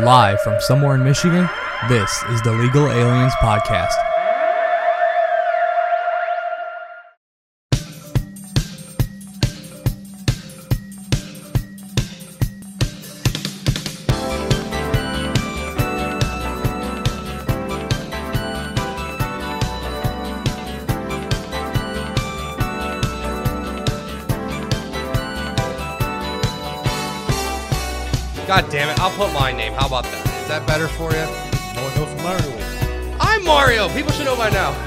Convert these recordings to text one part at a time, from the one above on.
Live from somewhere in Michigan, this is the Legal Aliens Podcast. Put my name. How about that? Is that better for you? No one knows who Mario is. I'm Mario. People should know by now.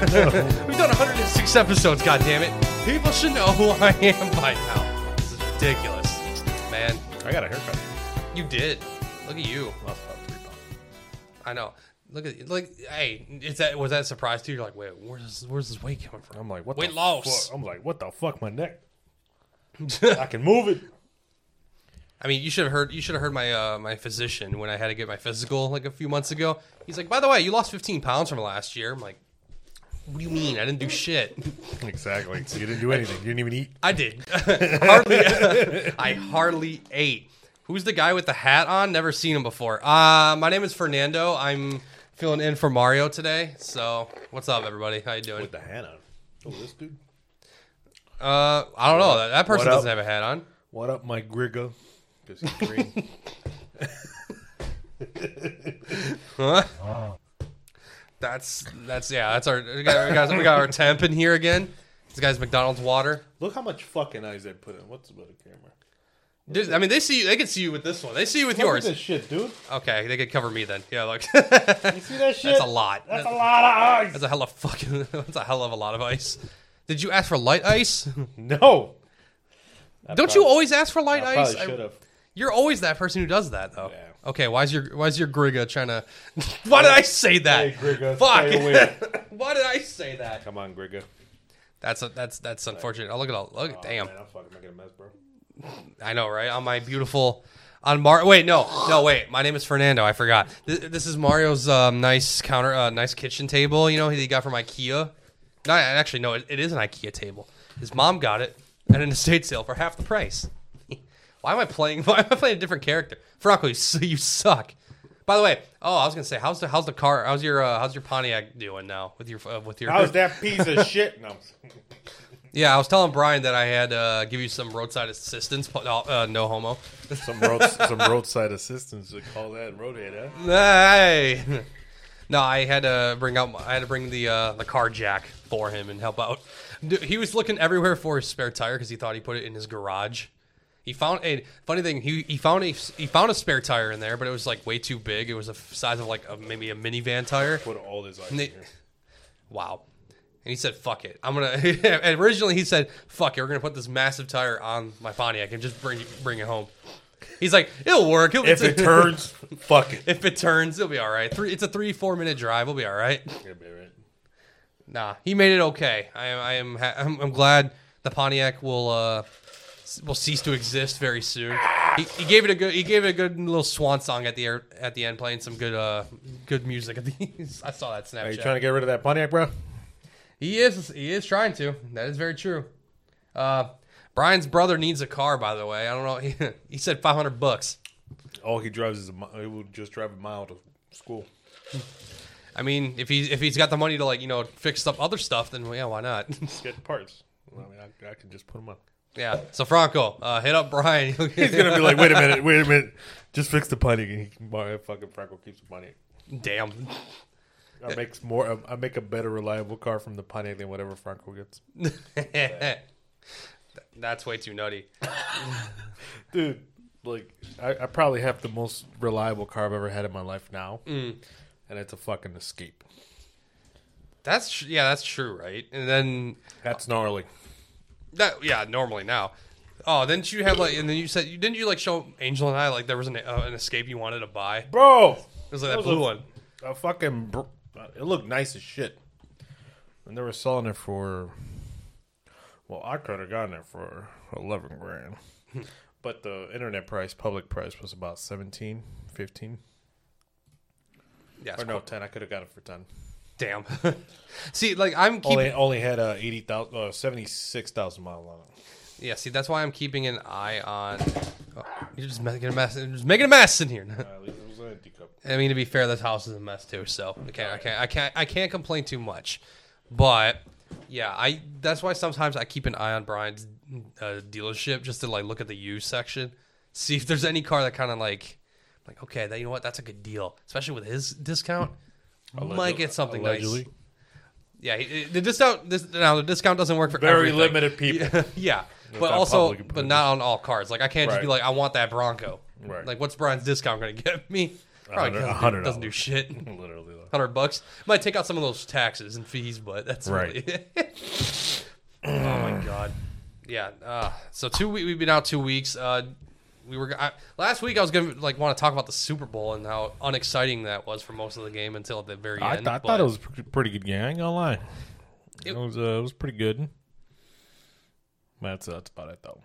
We've done 106 episodes, God damn it. People should know who I am by now. This is ridiculous. Man, I got a haircut. you did. Look at you. Lost about three pounds. I know. Look at like hey, is that was that a surprise to you? You're like, wait, where's where's this weight coming from? I'm like, what Weight the loss. fuck? I'm like, what the fuck, my neck? I can move it. I mean, you should have heard. You should have heard my uh, my physician when I had to get my physical like a few months ago. He's like, by the way, you lost 15 pounds from last year. I'm like, what do you mean? I didn't do shit. Exactly. So you didn't do anything. You didn't even eat. I did. hardly. I hardly ate. Who's the guy with the hat on? Never seen him before. Uh, my name is Fernando. I'm filling in for Mario today. So, what's up, everybody? How you doing? With the hat on. Oh, this dude. Uh, I don't know. That, that person What up? doesn't have a hat on. What up, my Grigga? Because he's green. Huh? That's that's yeah. That's our we got, we got we got our temp in here again. This guy's McDonald's water. Look how much fucking eyes they put in. What's about a camera? Dude, I mean, they see you. They can see you with this one. They see you with Look at yours. this shit, dude. Okay, they could cover me then. Yeah, look. You see that shit? That's a lot. That's a lot of ice. That's a hell of fucking. That's a hell of a lot of ice. Did you ask for light ice? No. Don't you always ask for light I ice? probably should have. You're always that person who does that, though. Yeah. Okay, why's your why's your Griga trying to? Why did I say that? Hey, Grigga, Fuck! Why did I say that? Come on, Grigga. That's a, that's that's unfortunate. Oh, look at all. Look, Oh, damn. Man, I'm fucking making a mess, bro. I know, right? On my beautiful, on Mar. Wait, no, no, wait. My name is Fernando. I forgot. This, this is Mario's um, nice counter, uh, nice kitchen table. You know, he got from IKEA. No, actually, no, it, it is an IKEA table. His mom got it at an estate sale for half the price. Why am I playing? Why am I playing a different character? Franco, you, you suck. By the way, oh, I was gonna say, how's the how's the car? How's your uh, how's your Pontiac doing now with your uh, with your? How's that piece of shit? No. Yeah, I was telling Bryan that I had uh, give you some roadside assistance. uh, Uh, no homo. Some road, some roadside assistance. They call that roadhead, huh? Hey. No, I had to bring out. I had to bring the uh, the car jack for him and help out. He was looking everywhere for his spare tire because he thought he put it in his garage. He found a funny thing. He he found a he found a spare tire in there, but it was like way too big. It was the size of like a, maybe a minivan tire. Put all this ice in here. Wow. And he said, "Fuck it, I'm gonna." and originally, he said, "Fuck it, we're gonna put this massive tire on my Pontiac and just bring bring it home." He's like, "It'll work. It'll, If it turns, fuck it. if it turns, it'll be all right. Three, it's a three four minute drive. We'll be all right." Yeah, be right. Nah, he made it okay. I am I am ha- I'm, I'm glad the Pontiac will uh will cease to exist very soon. He, he gave it a good he gave it a good little swan song at the air, at the end, playing some good uh good music at the. I saw that Snapchat. Are you trying to get rid of that Pontiac, bro? He is. He is trying to. That is very true. Uh, Bryan's brother needs a car, by the way. I don't know. He, he said five hundred bucks. All he drives is a he will just drive a mile to school. I mean, if he's if he's got the money to like you know fix up other stuff, then yeah, why not? Get parts. I mean, I, I can just put them on. Yeah. So Franco, uh, hit up Bryan. He's gonna be like, wait a minute, wait a minute, just fix the Pontiac. And he, fucking Franco keeps the Pontiac. Damn. I makes more. I make a better reliable car from the Pontiac than whatever Franco gets. That's way too nutty. Dude, like I, I probably have the most reliable car I've ever had in my life now, and it's a fucking Escape. That's tr- yeah, that's true, right? And then That's gnarly. That yeah, normally now. Oh, didn't you have like? And then you said didn't you like show Angel and I like there was an uh, an escape you wanted to buy? Bro, it was like that was blue a- one. a fucking. Br- it looked nice as shit, and they were selling it for. Well, I could have gotten it for eleven grand, but the internet price, public price, was about 17, 15. Yeah, or no, ten. I could have got it for ten. Damn. see, like I'm keeping. Only only had uh, eighty thousand, uh, seventy six thousand miles on it. Yeah, see, that's why I'm keeping an eye on. Oh, you're just making a mess. You're just making a mess in here. Uh, it was an empty cup. I mean, to be fair, this house is a mess too. So I can't, I can't, I can't, I can't complain too much. But yeah, I that's why sometimes I keep an eye on Bryan's uh, dealership just to like look at the used section, see if there's any car that kind of like, like okay, that you know what, that's a good deal, especially with his discount. Might get something Allegedly. nice. Yeah, he- the discount. This, now the discount doesn't work for Very everything. limited people. yeah, but also, public but not on all cards. Like I can't just be Right. like, I want that Bronco. Right. Like, what's Bryan's discount going to get me? Probably hundred- doesn't, hundred do, doesn't do dollars. shit. Literally. though. Hundred bucks might take out some of those taxes and fees, but that's Right. really oh my god. Yeah. Uh, so two we- we've been out two weeks. Uh, we were I, last week. I was gonna like want to talk about the Super Bowl and how unexciting that was for most of the game until at the very I, end. I thought it was a pretty good game. I ain't gonna lie. It, It- was uh, it was pretty good. That's that's about it though.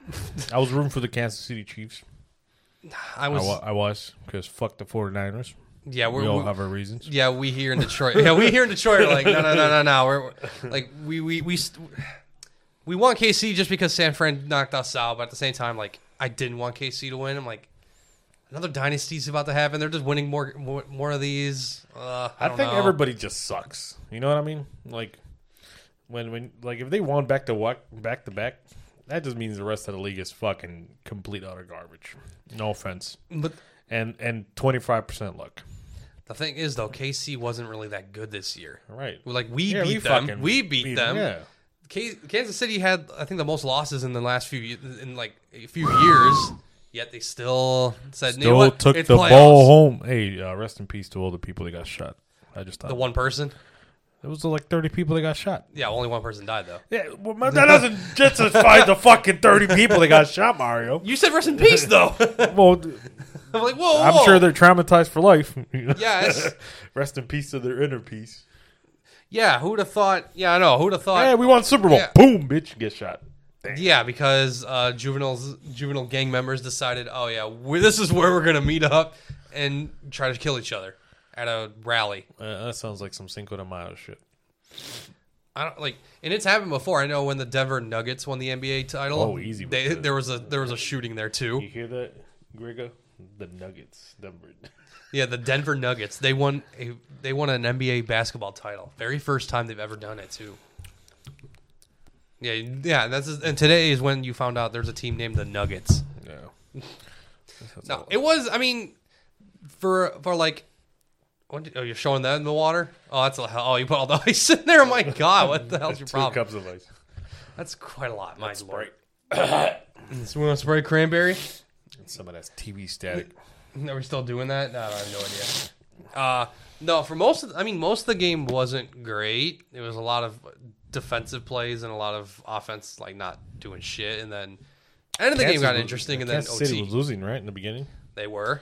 I was rooting for the Kansas City Chiefs. I I, was. wa- I was because fuck the 49ers. yeah, we're, We all we- have our reasons. Yeah, we here in Detroit. Yeah, we here in Detroit are like, no, no, no, no, no. We're like, we we we st- we want KC just because San Fran knocked us out, but at the same time, like, I didn't want KC to win. I'm like, another dynasty's about to happen. They're just winning more more, more of these. Uh, I, I, think know. everybody just sucks. You know what I mean? Like when when like if they won back to what back to back, that just means the rest of the league is fucking complete utter garbage. No offense. But And and twenty five percent luck. the thing is, though, KC wasn't really that good this year. Right? Like we Yeah, beat we them, we beat, them. Yeah. K- Kansas City had, I think, the most losses in the last few ye- in like a few years. Yet they still said, "You know Still what? took It's the playoffs." ball home. Hey, uh, rest in peace to all the people that got shot. I just thought The one person. it was like thirty people that got shot. Yeah, only one person died though. Yeah, well, that doesn't justify the fucking thirty people that got shot, Mario. You said rest in peace though. Well, I'm like, whoa, I'm whoa. sure they're traumatized for life. Yes. Rest in peace to their inner peace. Yeah, who'd have thought? Yeah, I know. Who'd have thought? Hey, we won Super Bowl. Yeah. Boom, bitch, get shot. Yeah, because uh, juveniles, juvenile gang members decided, oh yeah, we this is where we're gonna meet up and try to kill each other at a rally. Uh, that sounds like some Cinco de Mayo shit. I don't like, and it's happened before. I know when the Denver Nuggets won the NBA title. Oh, easy They, that. there was a there was a shooting there too. You hear that, Grego? The Nuggets. Denver. Yeah, the Denver Nuggets. They won a they won an NBA basketball title. Very first time they've ever done it too. Yeah, yeah. That's and today is when you found out there's a team named the Nuggets. Yeah. That's No, it was. I mean, for for like, what, oh, you're showing that in the water. Oh, that's a, hell. oh, you put all the ice in there. Oh my god, what the hell's your Two problem? cups of ice. That's quite a lot. My Sprite. lord. So we want to spray cranberry? And some of that TV static. Are we still doing that? No, I have no idea. Uh, no, for most of, I mean, most of the game wasn't great. It was a lot of defensive plays and a lot of offense, like not doing shit. And then end of the game Kansas got was- interesting, and then Kansas City OT. was losing right in the beginning. They were.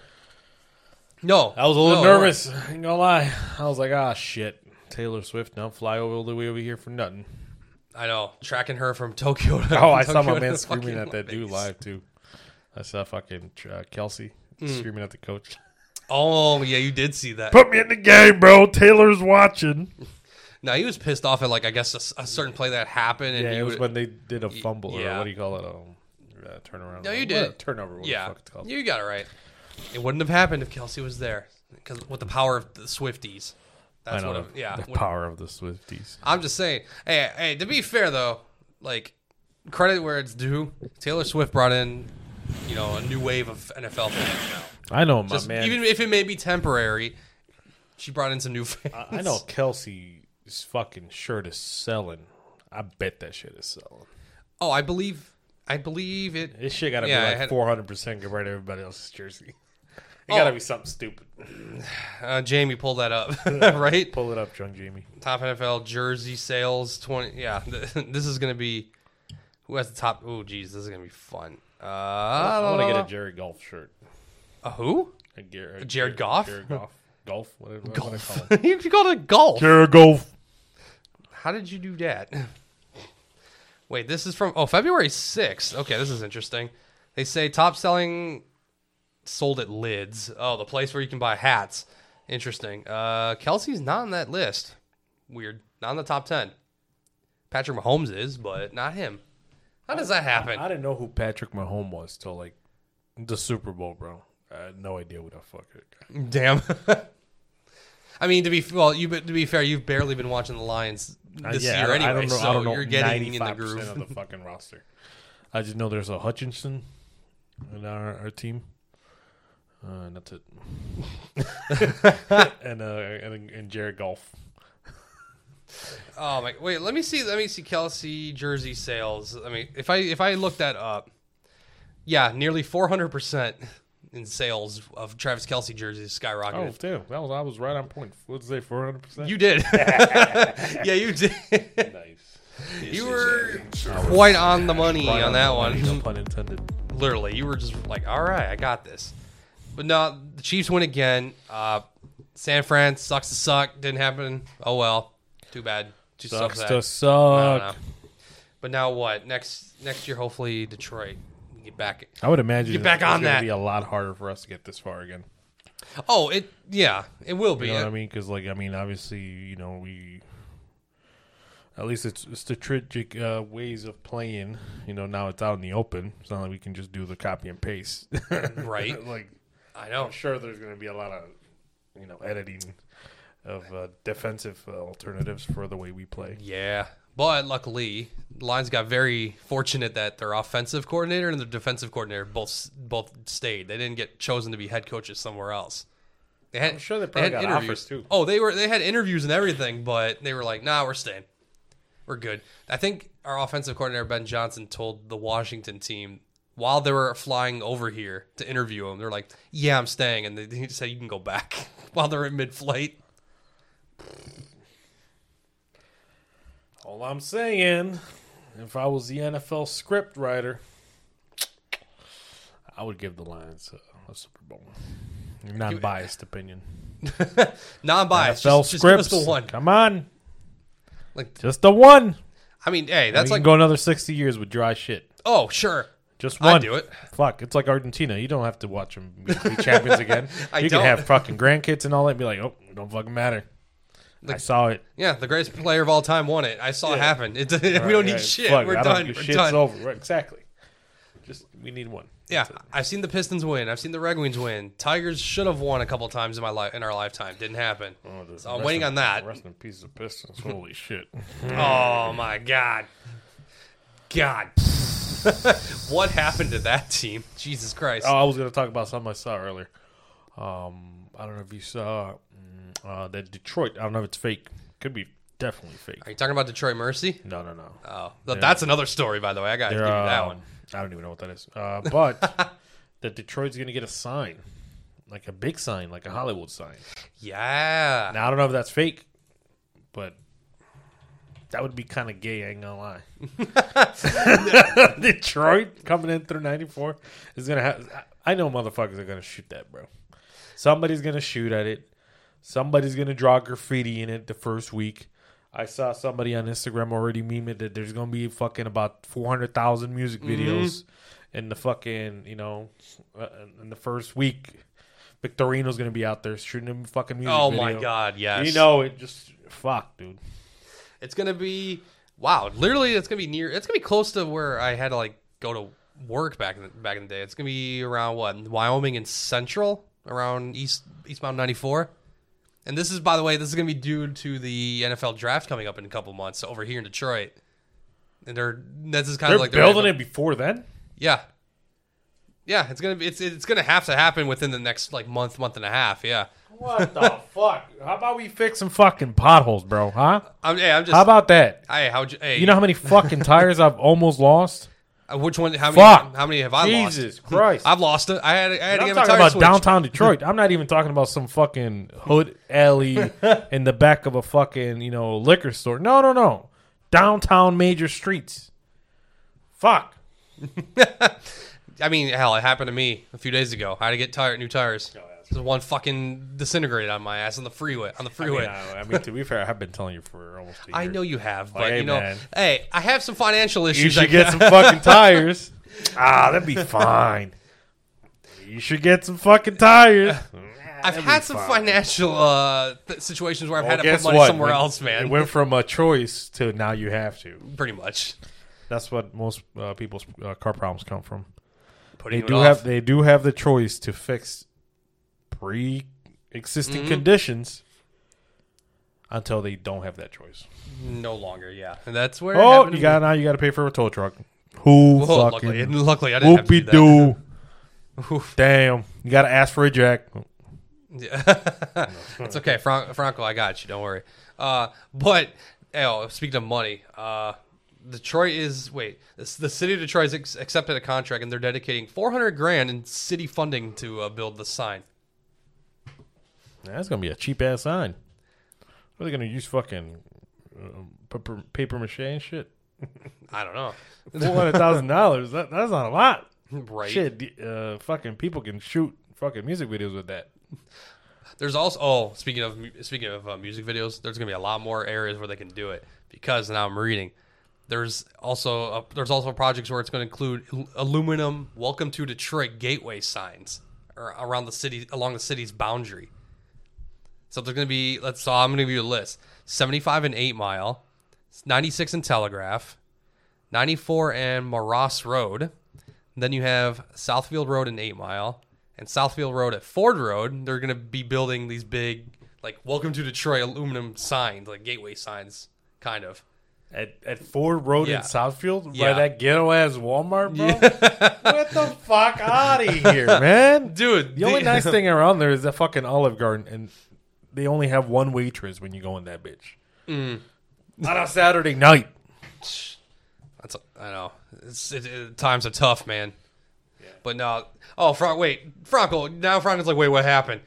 No, I was a little no, nervous. I ain't gonna lie. I was like, ah, shit. Taylor Swift, don't fly over all the way over here for nothing. I know, tracking her from Tokyo. To, Oh, I saw my man screaming at that dude live too. I saw fucking uh, Kelce screaming at the coach. Oh yeah, you did see that. Put me in the game, bro. Taylor's watching. Now he was pissed off at like I guess a certain play that happened, and Yeah, it was would, when they did a fumble or what do you call it? Um, uh, turnaround. No, you What- did. turnover. What the yeah, fuck it's called. you got it right. It wouldn't have happened if Kelce was there because with the power of the Swifties. That's what. It, yeah, the power of the Swifties. I'm just saying. Hey, hey. To be fair though, like credit where it's due. Taylor Swift brought in, you know, a new wave of NFL fans now. I know, my Just, man. even if it may be temporary, she brought in some new fans. I, I know Kelce's fucking shirt is selling. I bet that shit is selling. Oh, I believe. I believe it. This shit got to Yeah, be like four hundred percent compared to everybody else's jersey. It Oh. got to be something stupid. Uh, Jamie pull that up, right? Pull it up, John Jamie. Top NFL jersey sales twenty. Yeah, this is gonna be. Who has the top? Oh, geez, this is gonna be fun. Uh, I want to get a Jared Golf shirt. a who? A Gar- a Jared Goff? Jared Golf. Golf. What, what, Golf. What I call it. you called it golf. Jared Golf. How did you do that? Wait, this is from oh February sixth. Okay, this is interesting. They say top selling sold at Lids. Oh, the place where you can buy hats. Interesting. Uh, Kelce's not on that list. Weird. Not in the top ten. Patrick Mahomes is, but not him. How does that happen? I didn't know who Patrick Mahomes was till like the Super Bowl, bro. I had no idea what the fuck it. Damn. I mean, to be well, you to be fair, you've barely been watching the Lions Uh, this yeah, year anyway, I don't know, so I don't know you're getting in the 95% groove. of the fucking roster. I just know there's a Hutchinson in our, our team. Uh, and that's it. and, uh, and and Jared Golf. Oh my! Wait, let me see. Let me see Kelce jersey sales. I mean, if I if I look that up, yeah, nearly four hundred percent in sales of Travis Kelce jerseys Oh skyrocketed. damn, that was I was right on point. What'd you say, four hundred percent? You did, yeah, you did. nice. you were quite on the money on that No one. pun intended. Literally, you were just like, "All right, I got this." But no, the Chiefs win again. Uh, San Fran sucks to suck. Didn't happen. Oh well, too bad. Too so Sucks sad. to I don't suck. know. But now what? Next next year, hopefully Detroit we get back. I would imagine Get back on that. Be a lot harder for us to get this far again. Oh, it yeah, it will be. You know what I mean? Because like I mean, obviously, you know, we at least it's strategic uh, ways of playing. You know, now it's out in the open. It's not like we can just do the copy and paste. Right. like I know. I'm sure there's going to be a lot of you know editing of uh, defensive uh, alternatives for the way we play. Yeah, but luckily, the Lions got very fortunate that their offensive coordinator and their defensive coordinator both both stayed. They didn't get chosen to be head coaches somewhere else. They had, I'm sure they probably had got offers, too. Oh, they were they had interviews and everything, but they were like, "Nah, we're staying. We're good." I think our offensive coordinator Ben Johnson told the Washington team while they were flying over here to interview him, they're like, "Yeah, I'm staying," and they, he said, "You can go back." while they're in mid-flight. All I'm saying, if I was the NFL script writer, I would give the Lions a, a Super Bowl. Non-biased opinion. Non-biased. NFL Just, just scripts. the one. Come on, Like, just the one. I mean, hey, That's like, can go another sixty years with dry shit. oh, sure. Just one. I'd do it. Fuck, it's like Argentina. You don't have to watch them be, be champions again. I you don't. can have fucking grandkids and all that. And be like, oh, don't fucking matter. I saw it. Yeah, the greatest player of all time won it. I saw it happen. It, we don't need shit. Fuck, We're I done. We're Shit's done. over. Right, exactly. Just we need one. Yeah, it. I've seen the Pistons win. I've seen the Red Wings win. Tigers should have won a couple times in my life in our lifetime. Didn't happen. Oh, So I'm waiting in- on that. Rest in peace Pistons. Holy shit. Oh my god, God, what happened to that team? Jesus Christ! Oh, I was going to talk about something I saw earlier. Um, I don't know if you saw uh, that Detroit. I don't know if it's fake. Could be definitely fake. Are you talking about Detroit Mercy? No, no, no. Oh, th- that's another story, by the way. I got to give They're, you that um, one. I don't even know what that is. Uh, but that Detroit's going to get a sign, like a big sign, like a Hollywood sign. Yeah. Now I don't know if that's fake, but that would be kind of gay. I ain't gonna lie. Detroit coming in through '94 is gonna have. I know motherfuckers are gonna shoot that, bro. Somebody's gonna shoot at it. Somebody's gonna draw graffiti in it the first week. I saw somebody on Instagram already meme it that there's gonna be fucking about four hundred thousand music Mm-hmm. videos in the fucking you know uh, in the first week. Victorino's gonna be out there shooting him fucking music. Oh my. God! Yes. You know it just fuck, dude. It's gonna be wow. Literally, it's gonna be near. It's gonna be close to where I had to like go to work back in the, back in the day. It's gonna be around what Wyoming and Central, around East Eastbound ninety four. And this is, by the way, this is gonna be due to the NFL draft coming up in a couple months over here in Detroit. And they're this is kind They're of like building it before then. Yeah, yeah. It's gonna be. It's it's gonna have to happen within the next like month, month and a half. Yeah. What the fuck? How about we fix some fucking potholes, bro? Huh? I'm. Yeah. I'm just. How about that? Hey, you? Hey, You know how many fucking tires I've almost lost? Uh, which one? How Fuck. many? How many have I lost? Jesus Christ! I've lost it. I had. I had to I'm get my talking tire about switched. downtown Detroit. I'm not even talking about some fucking hood alley in the back of a fucking you know liquor store. No, no, no. Downtown major streets. Fuck. I mean, hell, it happened to me a few days ago. I had to get tire, new tires. There's one fucking disintegrated on my ass on the freeway. On the I mean, freeway. I, I mean, to be fair, I've been telling you for almost a year. I know you have, but Like, hey, you know, man. hey, I have some financial You issues. I should get some fucking tires. Ah, that'd be fine. You should get some fucking tires. I've That'd had be some fine. financial uh, th- situations where I've Well, had to put guess money what? somewhere When- else, man. It went from a choice to now you have to. Pretty much. That's what most uh, people's uh, car problems come from. putting They it do off. have they do have the choice to fix pre-existing Mhm. conditions until they don't have that choice. no longer, yeah. And that's where. Oh, you got now you got to pay for a tow truck. Who. Well, luckily, fucking luckily, I didn't have to do that. Damn, you got to ask for a jack. Yeah. it's okay, Fran- Franco. I got you. Don't worry. Uh, but oh, speaking of money, uh, Detroit is wait. this- The city of Detroit has ex- accepted a contract, and they're dedicating 400 grand in city funding to uh, build the sign. That's gonna be a cheap ass sign. What are they gonna use? Fucking uh, paper, paper mache and shit. I don't know. Four hundred thousand dollars. That, that's not a lot. Right. Shit, uh, fucking people can shoot fucking music videos with that. There's also oh, speaking of speaking of uh, music videos, there's gonna be a lot more areas where they can do it because now I'm reading. There's also uh there's also projects where it's going to include aluminum "Welcome to Detroit" gateway signs around the city along the city's boundary. So there's going to be let's. So I'm going to give you a list: 75 and Eight Mile, 96 and Telegraph, 94 and Moross Road. Then you have Southfield Road and Eight Mile, and Southfield Road at Ford Road. They're going to be building these big, like "Welcome to Detroit" aluminum signs, like gateway signs, kind of. At at Ford Road Yeah. in Southfield, by Yeah. that ghetto ass Walmart, bro. Get the fuck out of here, man. Dude, The only nice thing around there is the fucking Olive Garden, and they only have one waitress when you go in that bitch. Mm. On Saturday night. That's I know. It's, it, it, times are tough, man. But no. Oh, Frank. Wait, Franco. Now Franco's like, wait, what happened?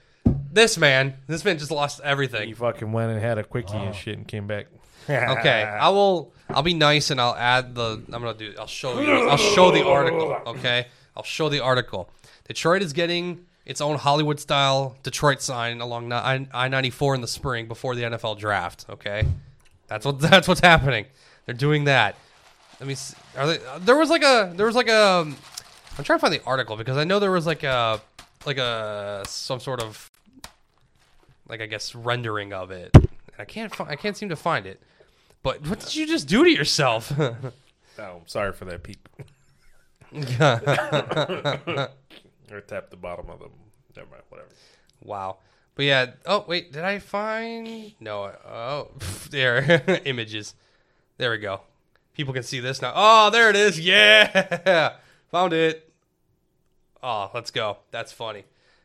This man, this man just lost everything. He fucking went and had a quickie and shit and came back. Okay, I will. I'll be nice and I'll add the. I'm gonna do. I'll show you. I'll show the article. Okay, I'll show the article. Detroit is getting its own Hollywood style Detroit sign along I ninety four in the spring before the NFL draft. Okay, that's what that's what's happening. They're doing that. Let me. See. Are they? Uh, there was like a. There was like a. Um, I'm trying to find the article because I know there was like a like a some sort of like I guess rendering of it. And I can't. Fi- I can't seem to find it. But what did you just do to yourself? Oh, I'm sorry for that peep. Or tap the bottom of them. Never mind, whatever. wow. But yeah. Oh wait, did I find? No. Oh, there. Images. There we go. People can see this now. Oh, there it is. Yeah, found it. Oh, let's go. That's funny.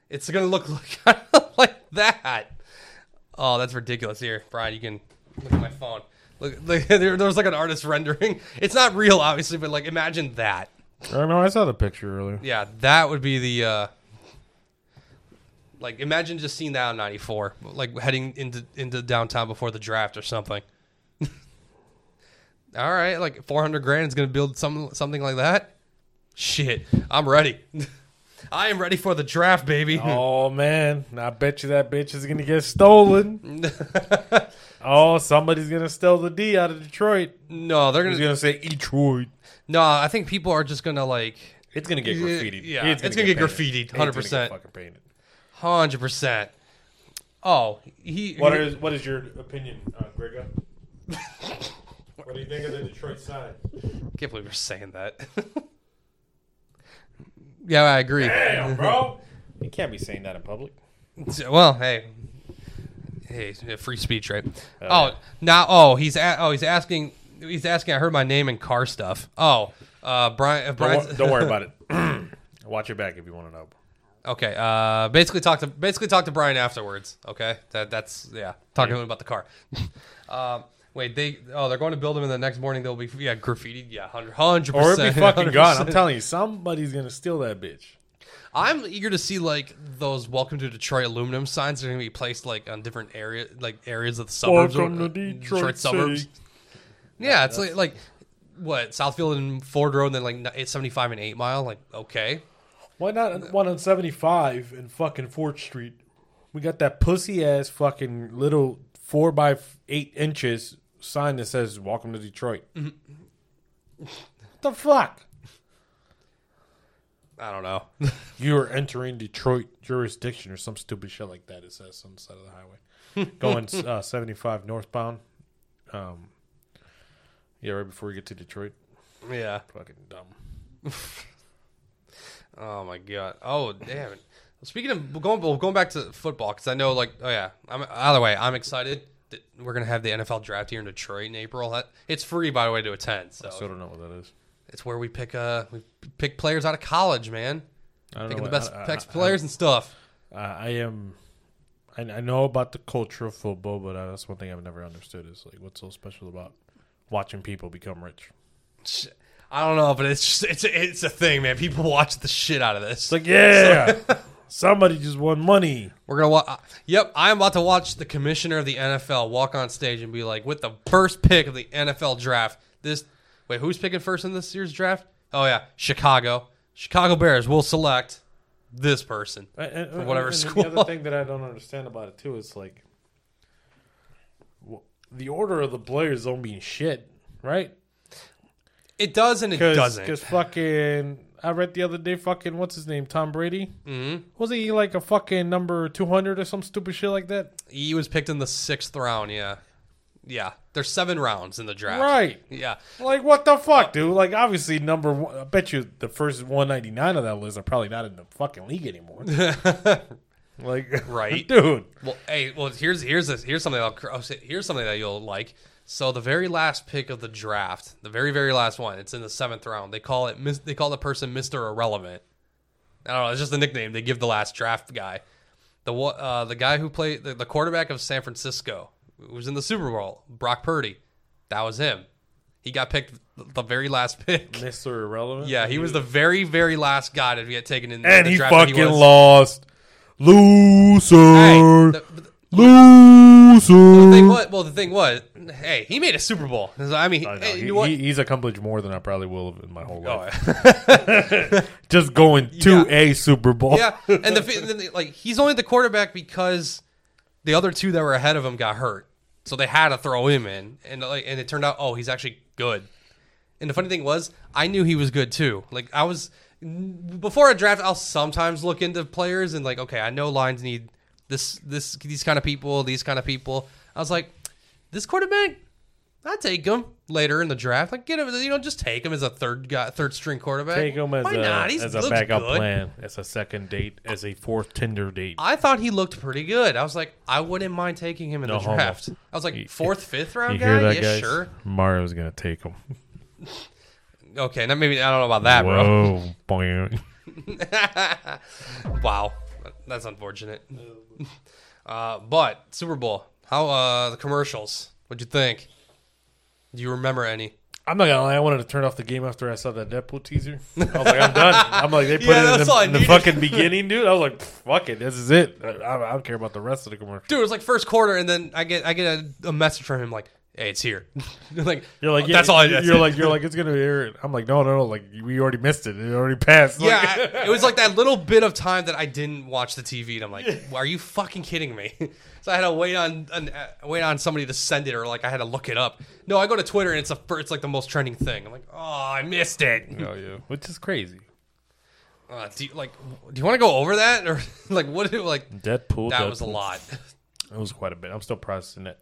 It's gonna look like, like that. Oh, that's ridiculous. Here, Bryan, you can look at my phone. Look, look there, there was like an artist rendering. It's not real, obviously, but like imagine that. Oh no, I saw the picture earlier. Yeah, that would be the uh like imagine just seeing that on 94, like heading into into downtown before the draft or something. All right, like 400 grand is going to build some something like that. Shit, I'm ready. I am ready for the draft, baby. Oh man, I bet you that bitch is gonna get stolen. oh, somebody's gonna steal the D out of Detroit. no, they're going to gonna say Detroit. No, I think people are just going to like It's gonna get Yeah, graffitied. yeah, it's gonna get graffitied, painted. It's gonna 100%. fucking painted. 100%. Oh, he What is what is your opinion, uh, Grega? what do you think of the Detroit side? I can't believe you're saying that. yeah, I agree. Damn, bro. You can't be saying that in public. Well, hey, hey, free speech, right? Oh, oh, now, oh, he's a- oh, he's asking, he's asking. I heard my name in car stuff. Oh, uh, Bryan, uh, Don't, Bryan, don't worry about it. Watch your back if you want to know. Okay, uh, basically talk to basically talk to Bryan afterwards. Okay, that that's yeah, talk to him about the car. um, wait, they oh they're going to build them, and the next morning they'll be yeah graffitied. Yeah, hundred hundred Or it'll be fucking gone. I'm telling you, somebody's gonna steal that bitch. I'm eager to see like those "Welcome to Detroit" aluminum signs. They're going to be placed like on different area, like areas of the suburbs. Welcome or- to uh, Detroit suburbs. Yeah, it's like like what Southfield and Ford Road, and then like eight seventy five and Eight Mile. Like okay, Why not one on 75 and fucking Fourth Street? We got that pussy ass fucking little four by eight inches sign that says "Welcome to Detroit." what the fuck? I don't know. You are entering Detroit jurisdiction or some stupid shit like that. It says on the side of the highway. Going uh, 75 northbound. Um, yeah, right before you get to Detroit. yeah. Fucking dumb. Oh my god. Oh damn it. Speaking of going going back to football, because I know like oh yeah. I'm either way. I'm excited. that We're gonna have the NFL draft here in Detroit in April. That, it's free by the way to attend. So I still don't know what that is. it's where we pick uh we pick players out of college, man. I don't Picking know the what- best I- I- best I- players and stuff. I, I am. I, I know about the culture of football, but uh, that's one thing I've never understood is like what's so special about watching people become rich. I don't know, but it's just it's it's a thing, man. People watch the shit out of this. It's like, yeah, somebody just won money. We're gonna watch. Uh, yep, I'm about to watch the commissioner of the NFL walk on stage and be like, with the first pick of the NFL draft. This wait, who's picking first in this year's draft? Oh yeah, Chicago. Chicago Bears will select this person. And, and- whatever and school. The other thing that I don't understand about it too is like the order of the players don't mean shit, right? It does and it Because doesn't. Because fucking, I read the other day, fucking what's his name, Tom Brady. Mm-hmm. Wasn't he like a fucking number two hundred or some stupid shit like that? He was picked in the sixth round. Yeah, yeah. There's seven rounds in the draft. Right. Yeah. Like what the fuck, dude? Like obviously number one. I bet you the first one ninety nine of that list are probably not in the fucking league anymore. like Right. dude. Well, hey, well, here's here's this, here's something I'll, I'll say, here's something that you'll like. So the very last pick of the draft, the very very last one, it's in the seventh round. They call it they call the person Mister Irrelevant. I don't know. It's just a nickname they give the last draft guy. The wa- uh, the guy who played the, the quarterback of San Francisco, who was in the Super Bowl, Brock Purdy. That was him. He got picked the very last pick. Mr. Irrelevant. Yeah, he was the very very last guy to get taken in and the he draft. and fucking was- lost. Loser. Hey, the- the- Loser. The thing was, well, the thing was, hey, he made a Super Bowl. I mean, I know. hey, He- you know he- he's accomplished more than I probably will have in my whole Oh, life. Just going to Yeah. a Super Bowl. yeah, and the, fi- the like he's only the quarterback because the other two that were ahead of him got hurt, so they had to throw him in, and like, and it turned out, oh, he's actually good. And the funny thing was, I knew he was good too. Like I was before a draft, I'll sometimes look into players and like, okay, I know lines need this, this, these kind of people, these kind of people. I was like, this quarterback, I take him later in the draft. Like, get him, you know, just take him as a third guy, third string quarterback. Take him as Why a, not? He's as a backup good. plan, as a second date, as a fourth Tinder date. I thought he looked pretty good. I was like, I wouldn't mind taking him in No the homo. draft. I was like, fourth, fifth round you guy? hear that, yeah, guys? sure. Mario's gonna take him. Okay, now maybe I don't know about that, bro. Whoa, boing. Wow, that's unfortunate. Uh, but Super Bowl, how uh the commercials? What'd you think? Do you remember any? I'm not gonna lie. I wanted to turn off the game after I saw that Deadpool teaser. I was like, I'm done. I'm like, they put Yeah, it in that's all I the, in the fucking beginning, dude. I was like, fuck it, this is it. I, I don't care about the rest of the commercial. Dude, it was like first quarter, and then I get I get a, a message from him like, "Hey, it's here." like You're like, "Oh, yeah, that's all. I, You're it." like, you're like, it's gonna air. I'm like, no, no, no. Like, we already missed it. It already passed. Like- yeah, I- it was like that little bit of time that I didn't watch the TV, and I'm like, "Are you fucking kidding me?" so I had to wait on, on uh, wait on somebody to send it, or like I had to look it up. No, I go to Twitter, and it's a fir- it's like the most trending thing. I'm like, "Oh, I missed it." Oh yeah, which is crazy. Uh, do you, like, do you want to go over that, or like what? Did, like Deadpool. that Deadpool. was a lot. It was quite a bit. I'm still processing it.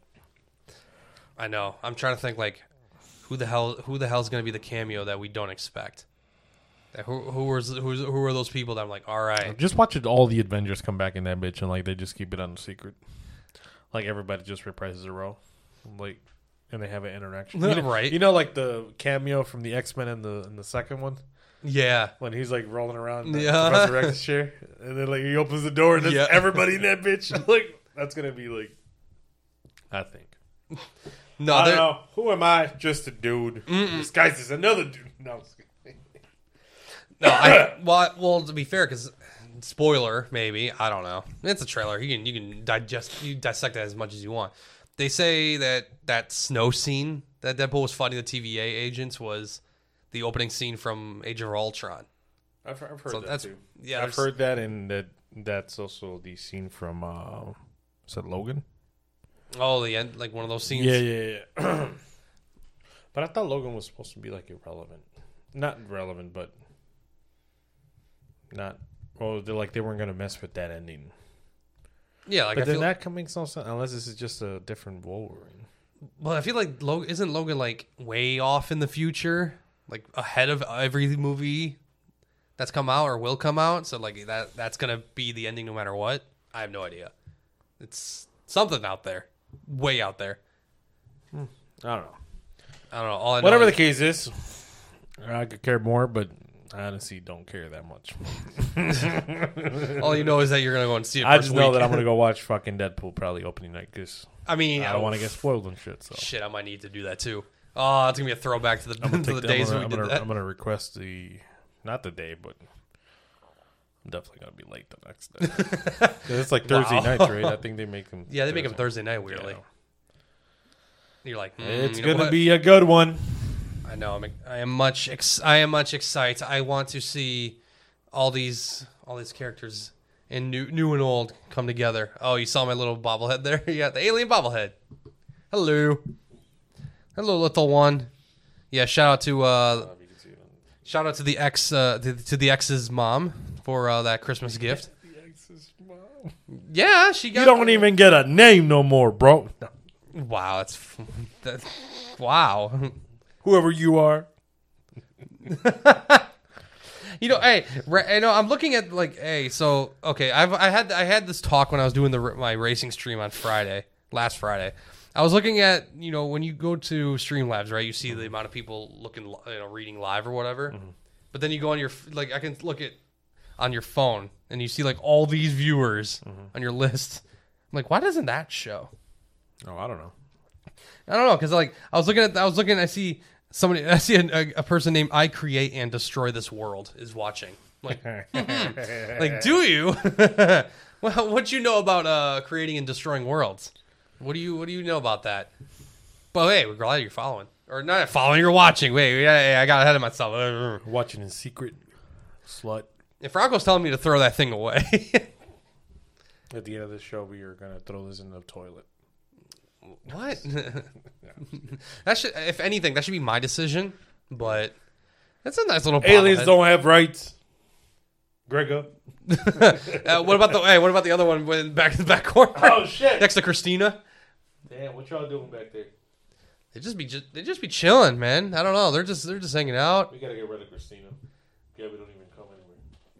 I know. I'm trying to think like, who the hell who the hell's gonna be the cameo that we don't expect? Who who was who's, who are those people that I'm like, all right, Just watching all the Avengers come back in that bitch, and like they just keep it on the secret. Like everybody just reprises a role, like, and they have an interaction. You know, Right. You know, like the cameo from the X Men in the in the second one yeah, when he's like rolling around in Yeah. Professor X's chair, and then like he opens the door and there's Yeah. everybody in that bitch. Like that's gonna be like, I think. No, I they're- don't know. Who am I? Just a dude. This guy's just another dude. No, I'm just kidding. No, I well, well to be fair, because spoiler maybe I don't know. It's a trailer. You can you can digest you dissect that as much as you want. They say that that snow scene that Deadpool was fighting the TVA agents was the opening scene from Age of Ultron. I've, I've heard So that that's- too. yeah, I've heard that, and that that's also the scene from uh, is that Logan? Oh, the end, like one of those scenes. Yeah, yeah, yeah. but I thought Logan was supposed to be like irrelevant, not relevant, but not. Well, they're like they weren't gonna mess with that ending. yeah. Like but I then feel, that can make no sense unless this is just a different Wolverine. well, I feel like Logan isn't Logan like way off in the future, like ahead of every movie that's come out or will come out. So like that that's gonna be the ending no matter what. I have no idea. It's something out there, way out there. Hmm. I don't know. I don't know. All I know Whatever the is- case is, I could care more, but I honestly don't care that much. all you know is that you're gonna go and see it. I first just know that I'm gonna go watch fucking Deadpool probably opening night because I mean, I don't want to get spoiled and shit. So Shit, I might need to do that too. Oh, it's gonna be a throwback to the, I'm gonna, to take the I'm days gonna, when I'm did gonna- that. I'm gonna request the not the day, but I'm definitely gonna be late the next day. it's like Thursday Wow. nights, right? I think they make them. yeah, they make them Thursday night weirdly. Yeah. You're like, mm, It's you know gonna what? be a good one. I know. I'm, I am much. Ex- I am much excited. I want to see all these all these characters and new new and old come together. Oh, you saw my little bobblehead there? yeah, the alien bobblehead. Hello, hello, little one. Yeah, shout out to uh, shout out to the ex uh, to, to the ex's mom for uh, that Christmas gift. Yeah, she got. You don't even get a name no more, bro. Wow, that's that's wow. Whoever you are. You know, hey, ra- you know, I'm looking at like, hey, so okay, I've I had I had this talk when I was doing the my racing stream on Friday, last Friday. I was looking at you know when you go to Streamlabs, right? You see the amount of people looking, you know, reading live or whatever. But then you go on your like, I can look at on your phone and you see like all these viewers on your list. I'm like, why doesn't that show? Oh, I don't know. I don't know because like I was looking at I was looking I see somebody I see a, a, a person named I create and destroy this world is watching like like do you well what you know about uh creating and destroying worlds what do you what do you know about that but hey we're glad you're following or not following you're watching wait yeah, I got ahead of myself Watching in secret, slut. If Rocco's telling me to throw that thing away At the end of the show, we are gonna throw this in the toilet. what that should if anything that should be my decision but that's a nice little Aliens bobblehead. don't have rights. Gregor. Uh, what about the hey? What about the other one when back to the back corner Oh shit! next to Christina? Damn, what y'all doing back there? They just be just they just be chilling, man. I don't know. They're just they're just hanging out. We gotta get rid of Christina. Yeah, we don't even.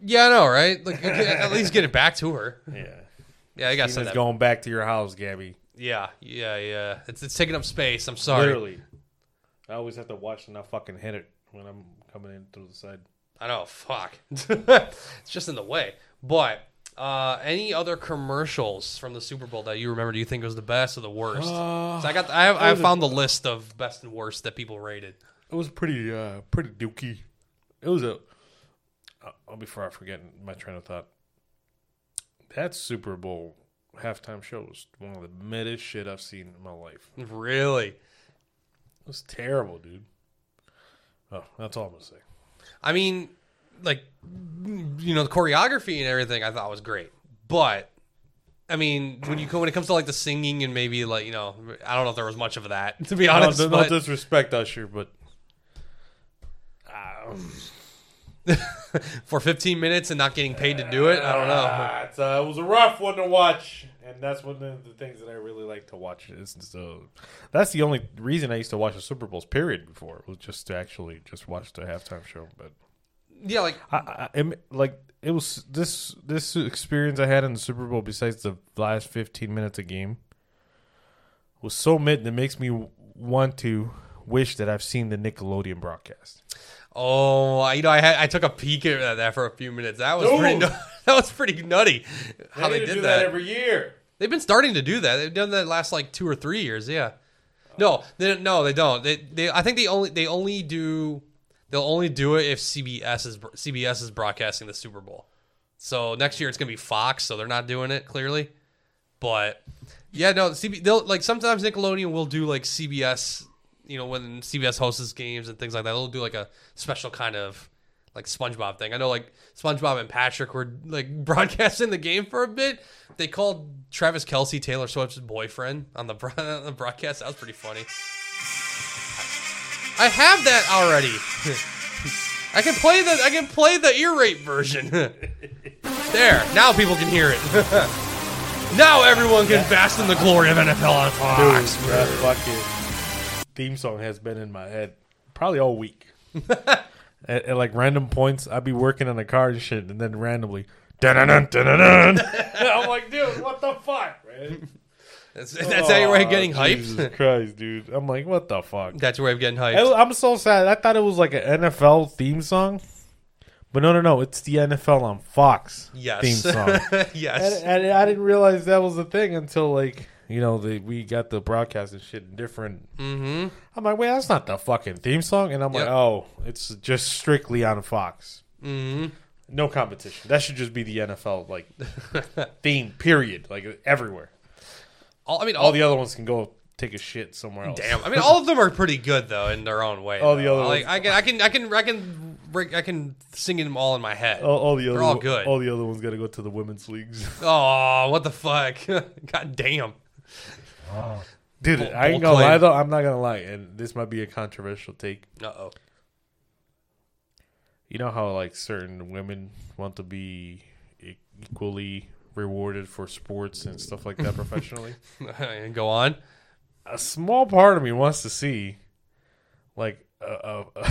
Yeah, I know, right? Like at least get it back to her. Yeah. Yeah, I gotta say going back to your house, Gabby. Yeah, yeah, yeah. It's it's taking up space. I'm sorry. Literally. I always have to watch and not fucking hit it when I'm coming in through the side. I know. Fuck. it's just in the way. But uh, any other commercials from the Super Bowl that you remember? Do you think was the best or the worst? Uh, So I got I have, I found the list of best and worst that people rated. It was pretty, uh, pretty dookie. It was a. Oh, before I forget my train of thought, that Super Bowl halftime show was one of the middest shit I've seen in my life. It Really? was terrible, dude. Oh, that's all I'm gonna say. I mean, like, you know, the choreography and everything I thought was great. But, I mean, when you when it comes to like the singing and maybe like you know, I don't know if there was much of that to be honest. no, no but disrespect, Usher, but um, for 15 minutes and not getting paid to do it, I don't know. ah, it's, uh, it was a rough one to watch, and that's one of the things that I really like to watch. Is so that's the only reason I used to watch the Super Bowls. Period. Before was just to actually just watch the halftime show, but. Yeah, like I, I, like it was this this experience I had in the Super Bowl. Besides the last fifteen minutes of game, was so mid that makes me want to wish that I've seen the Nickelodeon broadcast. Oh, you know, I had I took a peek at that for a few minutes. That was pretty. Dude. that was pretty nutty how they, to did do that. every year. They've been starting to do that. They've done that last like two or three years. Yeah. No, they, no, they don't. They, they, I think they only they only do they'll only do it if CBS is CBS is broadcasting the Super Bowl. So next year it's gonna be Fox, so they're not doing it clearly. But yeah, no, CB they'll like sometimes Nickelodeon will do like CBS, you know, when CBS hosts games and things like that. They'll do like a special kind of like SpongeBob thing. I know like SpongeBob and Patrick were like broadcasting the game for a bit. They called Travis Kelce Taylor Swift's boyfriend on the, on the broadcast. That was pretty funny. I have that already. I can play the I can play the ear rape version. there, now people can hear it. now everyone can bask in the glory of NFL on Fox. Dude, fucking theme song has been in my head probably all week. at, at like random points. I'd be working on a car and shit, and then randomly, dun-dun-dun, dun-dun-dun. I'm like, dude, what the fuck, man? That's, that's how your way of oh, getting Oh, Jesus. Christ, dude. I'm like, what the fuck? that's where I'm getting hyped. I, I'm so sad. I thought it was like an NFL theme song, but no, no, no. It's the NFL on Fox yes. theme song. yes. and, and I didn't realize that was the thing until like you know the, we got the broadcast and shit different. mm-hmm. I'm like, wait, that's not the fucking theme song, and I'm like, oh, it's just strictly on Fox. Mm-hmm. No competition. That should just be the NFL like theme. Period. Like everywhere. All, I mean, All all the other ones can go take a shit somewhere else. Damn. I mean, all of them are pretty good though in their own way. All the though. other like ones- I can, I can, I can, I can, break- I can sing them all in my head. All, all the other all good. All the other ones got to go to the women's leagues. Oh, what the fuck? God damn. Dude, Bull- I ain't gonna lie though. I'm not gonna lie, and this might be a controversial take. Uh oh. You know how like certain women want to be equally rewarded for sports and stuff like that professionally. And go on. A small part of me wants to see, like, uh, uh,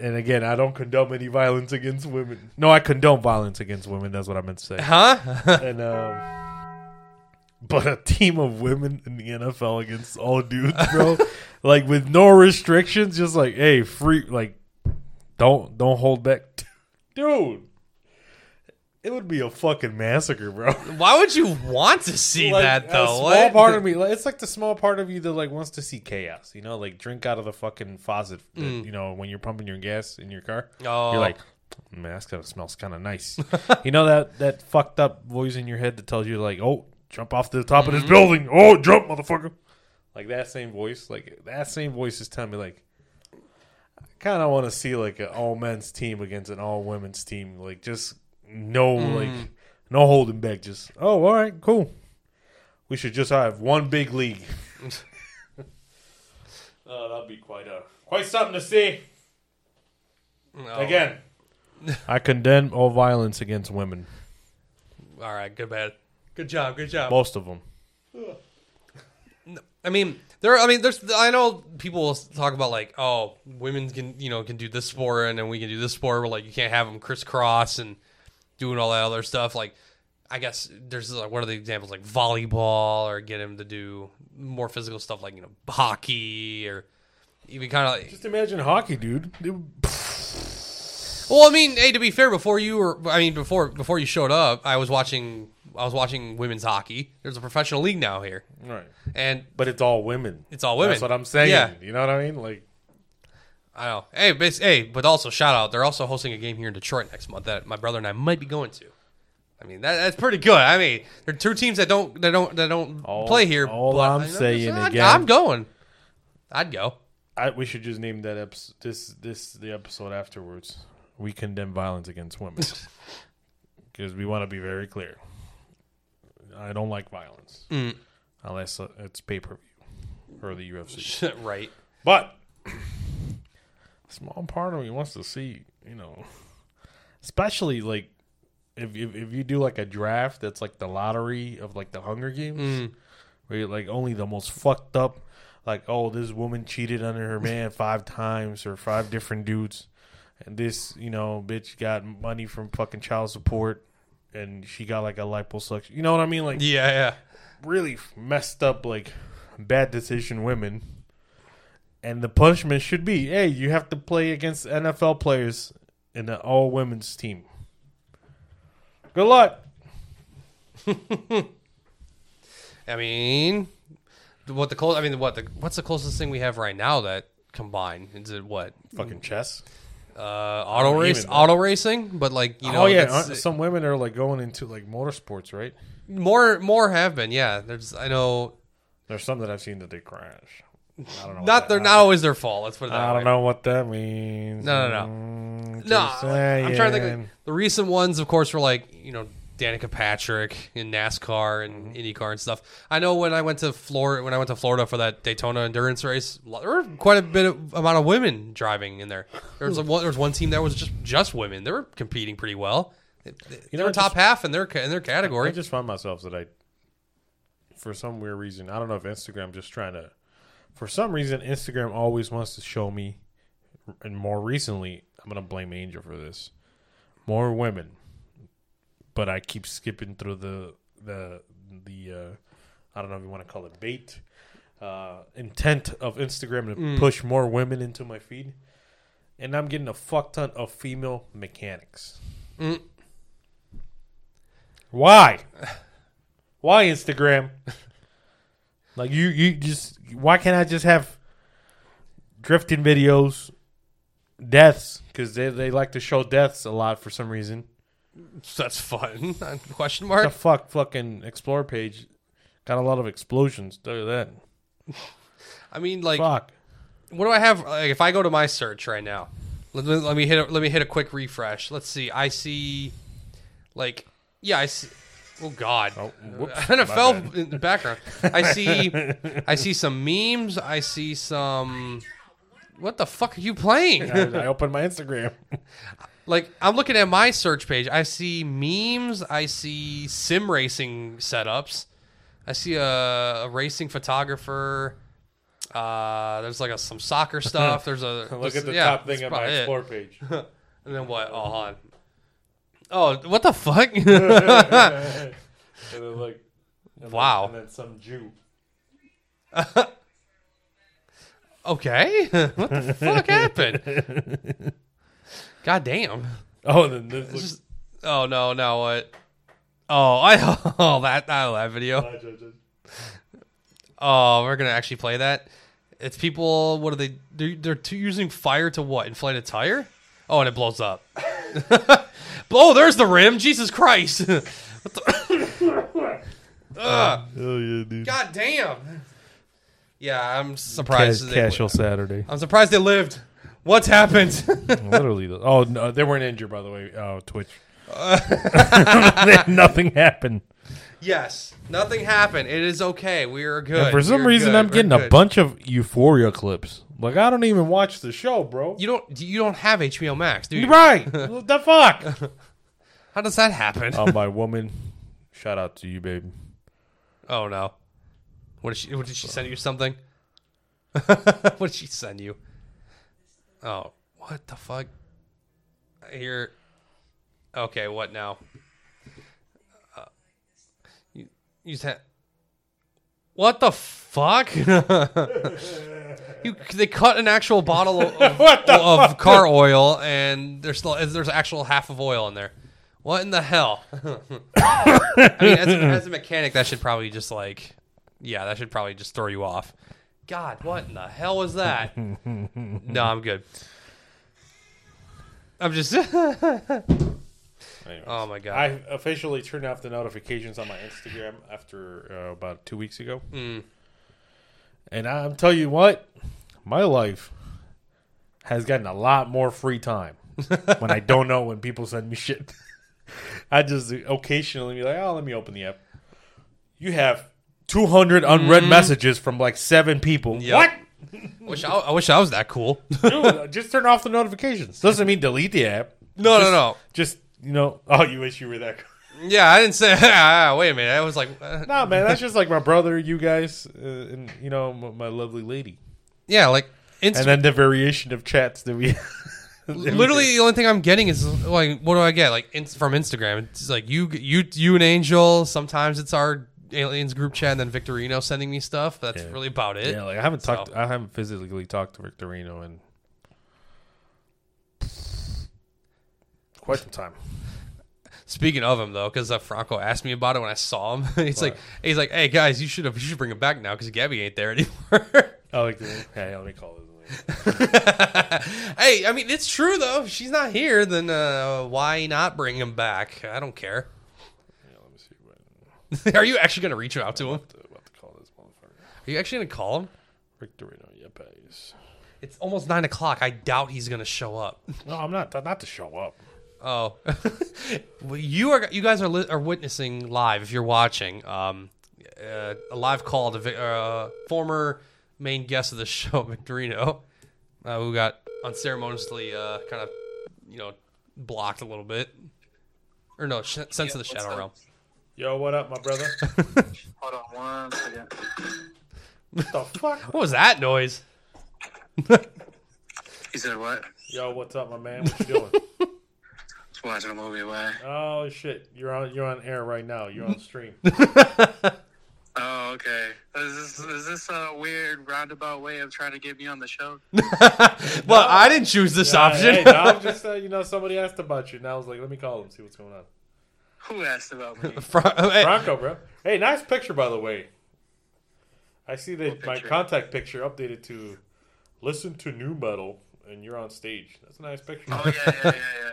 and again, I don't condone any violence against women. No, I condone violence against women. That's what I meant to say. Huh? and um, but a team of women in the NFL against all dudes, bro, like with no restrictions, just like, hey, free, like, don't don't hold back, dude. It would be a fucking massacre, bro. Why would you want to see Like, that A though? small What? part of me, like, it's like the small part of you that like wants to see chaos. You know, like drink out of the fucking faucet. that, Mm. you know, when you're pumping your gas in your car, Oh. you're like, man, that's kind of smells kind of nice. you know that that fucked up voice in your head that tells you like, oh, jump off the top Mm-hmm. of this building. Oh, jump, motherfucker. Like that same voice, like that same voice is telling me like. I kind of want to see like an all men's team against an all women's team, like just no Mm. like no holding back. Just oh, all right, cool. We should just have one big league. oh, that'd be quite a quite something to see. Oh. Again, I condemn all violence against women. All right. Good bad. Good job. Good job. Most of them. I mean, there. I mean, there's. I know people will talk about like, oh, women can you know can do this sport and then we can do this sport. but like you can't have them crisscross and doing all that other stuff. Like, I guess there's like what are the examples like volleyball or get him to do more physical stuff like you know hockey or even kind of like. Just imagine hockey, dude. It- Well, I mean, hey, to be fair, before you were, I mean, before before you showed up, I was watching. I was watching women's hockey. There's a professional league now here, Right. and But it's all women. it's all women. That's what I'm saying. Yeah. You know what I mean? Like, I know. Hey, but, hey, but also shout out. They're also hosting a game here in Detroit next month that my brother and I might be going to. I mean, that, that's pretty good. I mean, there are two teams that don't that don't that don't All- play here. all but I'm I saying I'd- again- I'm going. I'd go. I, we should just name that episode, this this the episode afterwards. We condemn violence against women because we want to be very clear. I don't like violence Mm. unless uh, it's pay per view or the UFC. right. But small part of me wants to see, you know, especially like if, if if you do like a draft that's like the lottery of like the Hunger Games, Mm. where you're like only the most fucked up, like oh this woman cheated on her man five times or five different dudes, and this you know bitch got money from fucking child support. And she got like a liposuction. You know what I mean? Like Yeah, yeah. really messed up, like bad decision women. And the punishment should be, hey, you have to play against NFL players in an all women's team. Good luck. I mean, what the close? I mean, what the what's the closest thing we have right now that combined? Is it what? Fucking chess. Uh, auto race, even auto racing, but like you know, oh yeah, uh, some women are like going into like motorsports, right? more more have been. Yeah, there's I know There's some that I've seen that they crash. I don't know. not they're not always their fault. Let's put it that I way. don't know what that means. No, no, no. Mm, No, I'm trying to think. Like, the recent ones, of course, were like you know Danica Patrick in NASCAR and. IndyCar and stuff. I know when I went to Florida, when I went to Florida for that Daytona endurance race, there were quite a bit of amount of women driving in there. There was a, one, there was one team that was just just women. They were competing pretty well. They, they, You know, were top just- half in their in their category. I just find myself that I, for some weird reason, I don't know if Instagram just trying to, for some reason, Instagram always wants to show me and more recently, I'm gonna blame Angel for this. More women, but I keep skipping through the the the. Uh, I don't know if you want to call it bait. Uh, intent of Instagram to push more women into my feed, and I'm getting a fuck ton of female mechanics. Mm. Why? Why Instagram? like you, you just why can't I just have drifting videos, deaths? Because they they like to show deaths a lot for some reason. That's fun. Question mark. The fuck, fucking explore page got a lot of explosions. Tell you that. I mean, like, fuck. what do I have? Like, if I go to my search right now, let me, let me hit a, let me hit a quick refresh. Let's see. I see, like, yeah, I see. Oh God, Oh, whoops, NFL in the background. I see, I see some memes. I see some. What the fuck are you playing? I, I opened my Instagram. Like I'm looking at my search page. I see memes. I see sim racing setups. I see a, a racing photographer. Uh, there's like a, some soccer stuff. There's a Look at the yeah, top thing on my it. explore page. And then what? Oh, on. Oh, what the fuck? and then like, and Wow. Then, and then some Jew. okay, what the fuck happened? God damn. Oh, then this looks. just- oh no, no what? Oh, I oh that I know that video. Oh, we're gonna actually play that. It's people. What are they? They're, they're t- using fire to what? Inflate a tire? Oh, and it blows up. oh, there's the rim. Jesus Christ! the? Ugh. Oh yeah, dude. God damn. Yeah, I'm surprised. they- casual Saturday. I'm surprised they lived. What's happened? Literally. Oh no, they weren't injured by the way. Oh, Twitch. Nothing happened. yes, nothing happened. It is okay. We are good. And for some We're reason, good. I'm We're getting a good. bunch of Euphoria clips. Like I don't even watch the show, bro. You don't. You don't have HBO Max, do you? right? what the fuck? How does that happen? oh, my woman. Shout out to you, baby. Oh no. What did she? What did she send you? Something? what did she send you? Oh, what the fuck? Here. Okay, what now? Uh, you you said. What the fuck? you they cut an actual bottle of, of, What the of car oil, and there's still there's actual half of oil in there. What in the hell? I mean, as, as a mechanic, that should probably just like, yeah, that should probably just throw you off. God, what in the hell was that? no, I'm good. I'm just. Anyways. oh my god. I officially turned off the notifications on my Instagram after uh, about two weeks ago. Mm. And I'm tell you what, my life has gotten a lot more free time when I don't know when people send me shit. I just occasionally be like, oh, let me open the app. You have 200 unread messages from like seven people. Mm-hmm. Yep. What? wish I, I wish I was that cool. Dude, just turn off the notifications. Doesn't mean delete the app. no, no, no. Just, you know, oh, you wish you were that cool. Yeah, I didn't say. ah, wait a minute. I was like, uh, No, man, that's just like my brother, you guys, uh, and, you know, m- my lovely lady. yeah, like Insta- And then the variation of chats that we. Literally, the only thing I'm getting is like, what do I get? Like in, from Instagram, it's like you, you, you and Angel. Sometimes it's our aliens group chat, and then Victorino sending me stuff. That's Yeah. really about it. Yeah, like I haven't So- talked. I haven't physically talked to Victorino in quite some time. Speaking of him though, because uh, Franco asked me about it when I saw him. he's like, he's like, hey guys, you should have, you should bring him back now because Gabby ain't there anymore. I like the. Hey, let me call this. hey, I mean, it's true though. If she's not here, then uh, why not bring him back? I don't care. Yeah, let me see. What, Are you actually gonna reach out to him? what to call this motherfucker? Are you actually gonna call him? Victorino. Yep. is- It's almost nine o'clock. I doubt he's gonna show up. No, I'm not. Not to show up. Oh, well, you are you guys are li- are witnessing live if you're watching um, uh, a live call to Vi- uh, former main guest of the show, Victorino, uh, who got unceremoniously uh, kind of you know blocked a little bit, or no, sh- sense of the shadow up? realm. Yo, what up, my brother? Hold on one second. what the fuck? What was that noise? he said what? Yo, what's up, my man? What you doing? Just watching a movie. Why? oh shit, you're on you're on air right now. You're on stream. Oh, okay. Is this is this a weird roundabout way of trying to get me on the show? well, I didn't choose this Yeah, option. Hey, no, I'm just uh, you know somebody asked about you. and I was like, let me call him see what's going on. Who asked about me? Fro- Bronco, bro. Hey, nice picture by the way. I see that my contact picture updated to listen to new metal, and you're on stage. That's a nice picture. Oh yeah, yeah, yeah, yeah.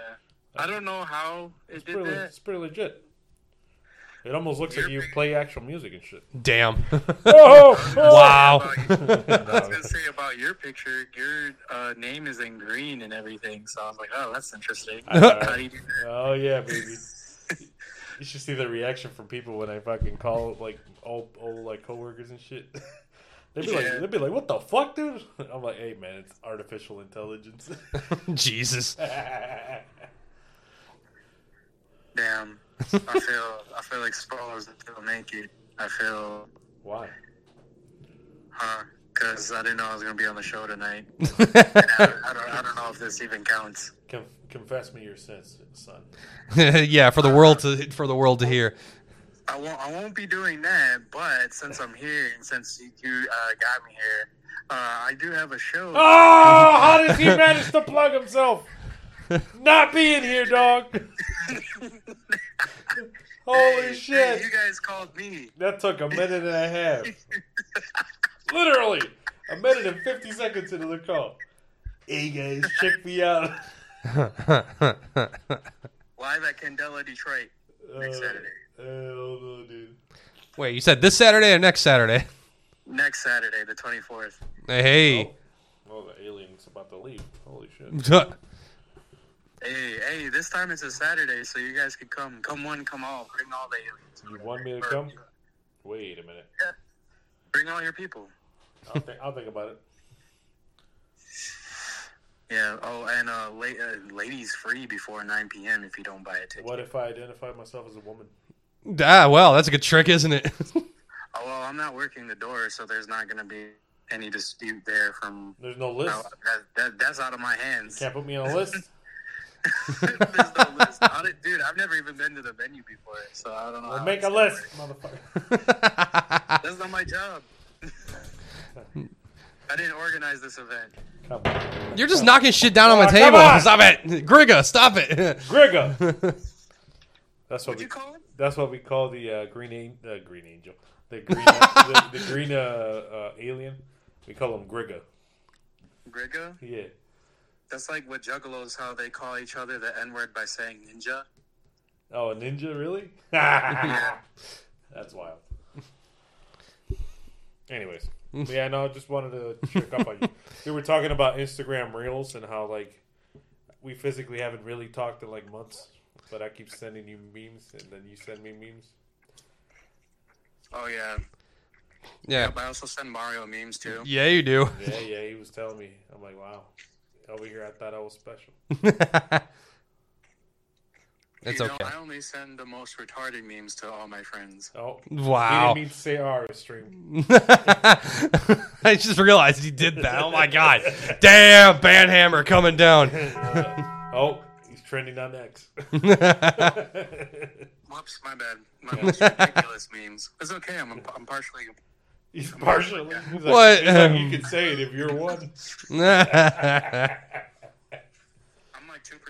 I don't know how it it's, did pretty, that. it's pretty legit. It almost looks like You're you play actual music and shit. Damn. Oh, wow. I was gonna say about your picture. Your uh, name is in green and everything, so I was like, oh, that's interesting. I know. How do you do that? Oh yeah, baby. You should see the reaction from people when I fucking call like old old like coworkers and shit. They'd be Yeah. like, they'd be like, "What the fuck, dude?" I'm like, "Hey, man, it's artificial intelligence." Jesus. Damn. I feel I feel exposed until naked. I feel, Why? huh? Because I didn't know I was gonna be on the show tonight. I, I don't I don't know if this even counts. Con- confess me your sins, son. yeah, for the world to for the world to hear. I won't I won't be doing that. But since I'm here and since you uh, got me here, uh, I do have a show. Oh, how does he manage to plug himself? Not being here, dog. Holy Hey, shit! hey, you guys called me. That took a minute and a half. Literally, a minute and fifty seconds into the call. Hey guys, check me out. Live at Candela, Detroit. Next Saturday. Uh, hell no, dude. Wait, you said this Saturday or next Saturday? Next Saturday, the 24th. Hey. Oh, the alien's about to leave. Holy shit. Hey, hey, this time it's a Saturday, so you guys could come. Come one, come all. Bring all the aliens. You want me to come? Wait a minute. Bring all your people. I'll think, I'll think about it. Yeah. Oh, and uh, la- uh, ladies free before 9 p.m. if you don't buy a ticket. What if I identify myself as a woman? ah, well, that's a good trick, isn't it? Oh, well, I'm not working the door, so there's not going to be any dispute there from. There's no list. No, that, that, that's out of my hands. Can't put me on a list. There's no list. I don't- Dude, I've never even been to the venue before, so I don't know. Well, how make a gonna list, motherfucker. That's not my job. I didn't organize this event. Come on. You're just knocking shit down on my table. on. Stop it. Griga, stop it. Grigga. That's what What'd we. you call it? That's what we call the uh, green an- uh, green angel. The green the, the green uh, uh, alien. We call him Grigga. Griga? Yeah. That's like what juggalos, how they call each other the N word by saying ninja. Oh, a ninja, really? That's wild. Anyways, yeah, no, I just wanted to check up on you. We were talking about Instagram Reels and how like we physically haven't really talked in like months, but I keep sending you memes and then you send me memes. Oh, yeah. Yeah. But I also send Mario memes too. Yeah, you do. Yeah, yeah, he was telling me. I'm like, wow. Over here, I thought I was special. It's you know, okay. I only send the most retarded memes to all my friends. Oh, Wow. He didn't mean to say our stream. I just realized he did that. Oh my god. Damn, Banhammer coming down. Oh, he's trending on X. Whoops, my bad. My most ridiculous memes. It's okay. I'm, I'm partially. he's partially. He's like, What? he's like, you can say it if you're one.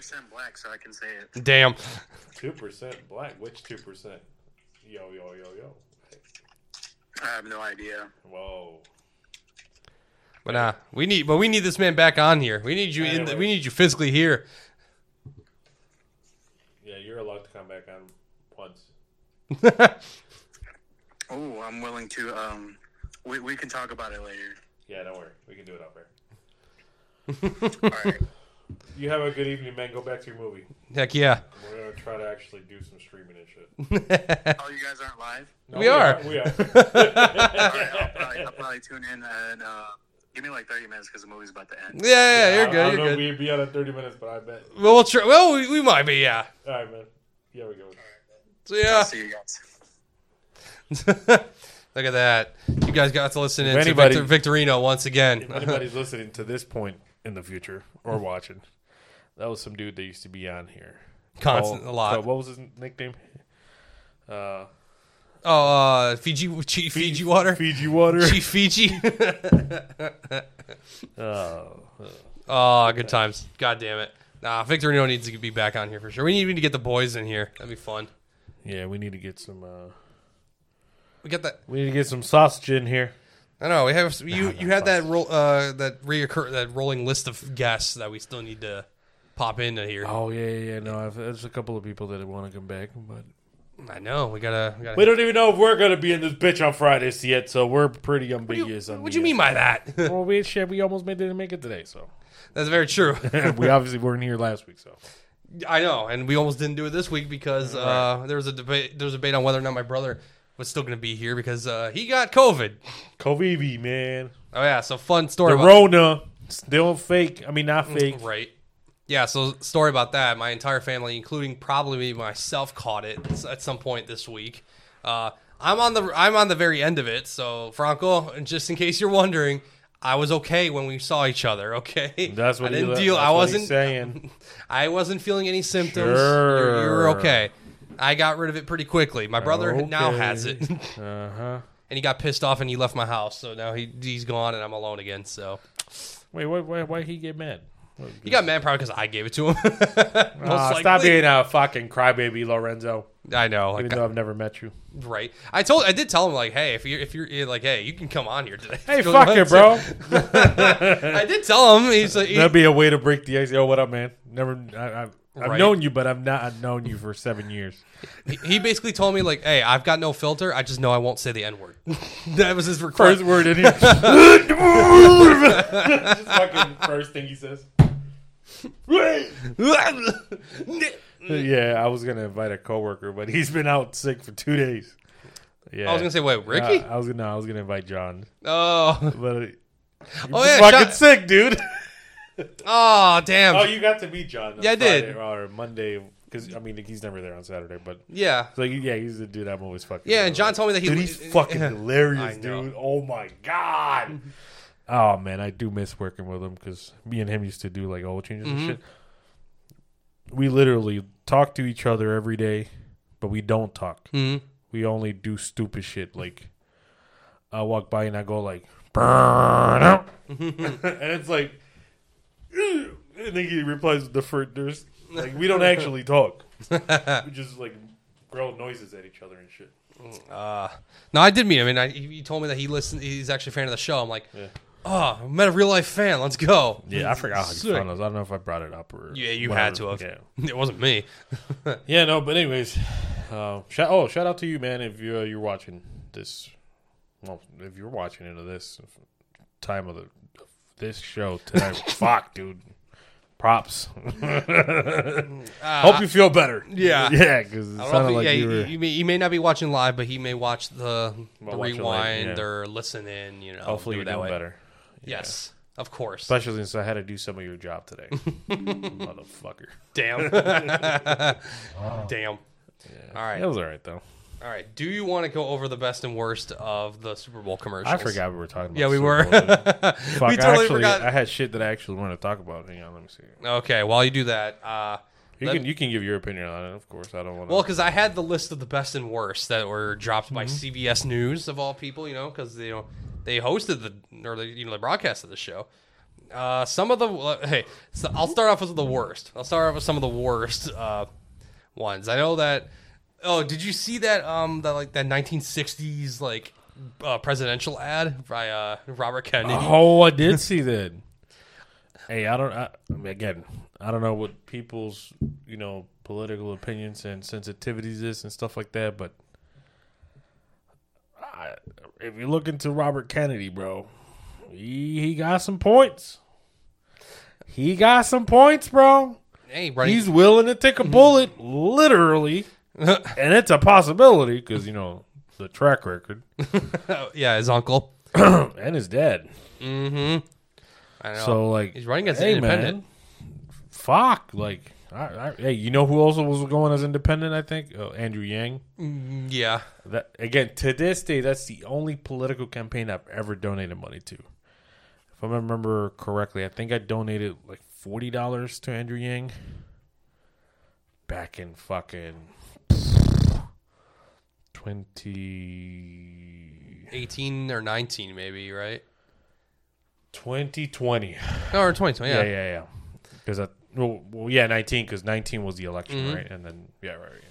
I'm like two percent black, so I can say it. Damn. Two percent black. Which two percent? Yo yo yo yo. I have no idea. Whoa. But nah, we need but we need this man back on here. We need you in the, we need you physically here. Yeah, you're allowed to come back on once. Oh, I'm willing to. Um, we we can talk about it later. Yeah, don't worry. We can do it out there. All right. You have a good evening, man. Go back to your movie. Heck yeah. We're gonna try to actually do some streaming and shit. Oh, you guys aren't live. No, We are. We are. All right, I'll probably, I'll probably tune in and uh, give me like 30 minutes because the movie's about to end. Yeah, yeah, you're I- I good. don't You're know if good. we'd be on at 30 minutes, but I bet. Well, we'll try. Well, we, we might be. Yeah. All right, man. Yeah, we go. So yeah. I'll see you guys. Look at that. You guys got to listen in If to anybody- Victor, Victorino once again. If anybody's listening to this point, in the future or watching. That was some dude that used to be on here. Constant, Called- a lot. uh, what was his nickname? Uh, Oh, uh, Fiji, Chief Fiji water, Fiji water. Chief Fiji. Uh, oh, good times. God damn it. Nah, Victorino needs to be back on here for sure. We need, we need to get the boys in here. That'd be fun. yeah, we need to get some. Uh, We get that. we need to get some sausage in here. I know we have you. You had that roll, uh, that reoccur that rolling list of guests that we still need to pop into here. Oh yeah, yeah, yeah. No, I've, there's a couple of people that want to come back, but I know we gotta. We, gotta we don't even know if we're gonna be in this bitch on Fridays yet. So we're pretty what do ambiguous. you, on what do you mean by that? well, we shit. We almost made didn't make it today, so That's very true. we obviously weren't here last week. So I know, and we almost didn't do it this week because uh, there was a debate. There was a debate on whether or not my brother was still going to be here because uh, he got COVID. Covivi, man, Oh yeah, so fun story. the about- Rona still fake. I mean, not fake. Right. Yeah, so story about that. My entire family, including probably me myself, caught it at some point this week. Uh, I'm on the I'm on the very end of it. So Franco, just in case you're wondering, I was okay when we saw each other. Okay, That's what I didn't deal. I wasn't saying. I wasn't feeling any symptoms. You're, you're okay. I got rid of it pretty quickly. My brother now has it, and Uh huh. he got pissed off and he left my house. So now he he's gone and I'm alone again. So Wait, why, why, why he get mad? He got mad probably because I gave it to him. Stop likely. being a fucking crybaby, Lorenzo. I know. Even Like, though I've never met you. Right. I told. I did tell him like, hey, if you're if you're you're like, hey, you can come on here today. Hey, fuck it, bro. I did tell him. He's like, he, That'd be a way to break the ice. Yo, what up, man? Never. I, I've, I've Right. known you, but I've not I've known you for seven years. he basically told me like, hey, I've got no filter. I just know I won't say the n word. that was his request. First word in here. Just fucking first thing he says. Yeah, I was gonna invite a coworker, but he's been out sick for two days. Yeah, I was gonna say, wait, Ricky? Uh, I was gonna. I was gonna invite John, oh, but uh, oh yeah. fucking John- sick, dude. oh damn. oh, you got to meet John. Yeah, I did. Or Monday, because I mean he's never there on Saturday, but yeah. so yeah, he's the dude I'm always fucking. Yeah, and John told me that he. Dude, he's fucking hilarious, dude. Oh my god. Oh man, I do miss working with him because me and him used to do like oil changes Mhm. and shit. We literally talk to each other every day, but we don't talk. hmm We only do stupid shit. Like I walk by and I go like, "Burn out," and it's like, and then he replies with the first. There's like we don't actually talk. we just like growl noises at each other and shit. Uh, no, I did meet him, and I, he told me that he listened. He's actually a fan of the show. I'm like, Yeah. Oh, I met a real life fan. Let's go. Yeah, I forgot how you Sick. found us. I don't know if I brought it up or Yeah, you whatever. had to have. Yeah. It wasn't me. Yeah, no, but anyways, uh, shout oh shout out to you, man. If you uh, you're watching this, well, if you're watching into this time of the of this show tonight, fuck, dude, props. Hope you feel better. Uh, yeah. yeah, because it I don't know sounded if like he, you were. he, he may, he may not be watching live, but he may watch the, the watch it rewind yeah. or listen in. You know, hopefully do you're it that doing way. better. Yes, of course. Especially since I had to do some of your job today, motherfucker. Damn. Damn. All right. It was all right though. All right. Do you want to go over the best and worst of the Super Bowl commercials? I forgot we were talking about. Yeah, we Super were. Fuck, we I totally actually, forgot. I had shit that I actually wanted to talk about. Hang on, let me see. Okay. While you do that, uh, You Let- can you can give your opinion on it, of course. I don't want to. Well, because I had the list of the best and worst that were dropped by Mm-hmm. CBS News of all people, you know, because you know they hosted the or they, you know they broadcasted the show. Uh, some of the uh, hey, so I'll start off with the worst. I'll start off with some of the worst uh, ones. I know that. Oh, did you see that? Um, that like that 1960s like uh, presidential ad by uh, Robert Kennedy. oh, I did see that. hey, I don't. I, I again, I don't know what people's you know political opinions and sensitivities is and stuff like that, but I, if you look into Robert Kennedy, bro, he he got some points. He got some points, bro. Hey, running. He's willing to take a bullet, literally, and it's a possibility because you know the track record yeah, his uncle. and his dad. Mm-hmm. I know. So like, he's running against hey independent. man, fuck, like, I, I, hey, you know who also was going as independent? I think oh, Andrew Yang. Mm, Yeah. That again to this day, that's the only political campaign I've ever donated money to. if I remember correctly, I think I donated like forty dollars to Andrew Yang back in fucking twenty 18 or 19 maybe, right? twenty twenty. No, or 2020. Yeah, Yeah. yeah, yeah. Because I well, well, yeah, nineteen because nineteen was the election, Mhm. right? And then yeah, right, right.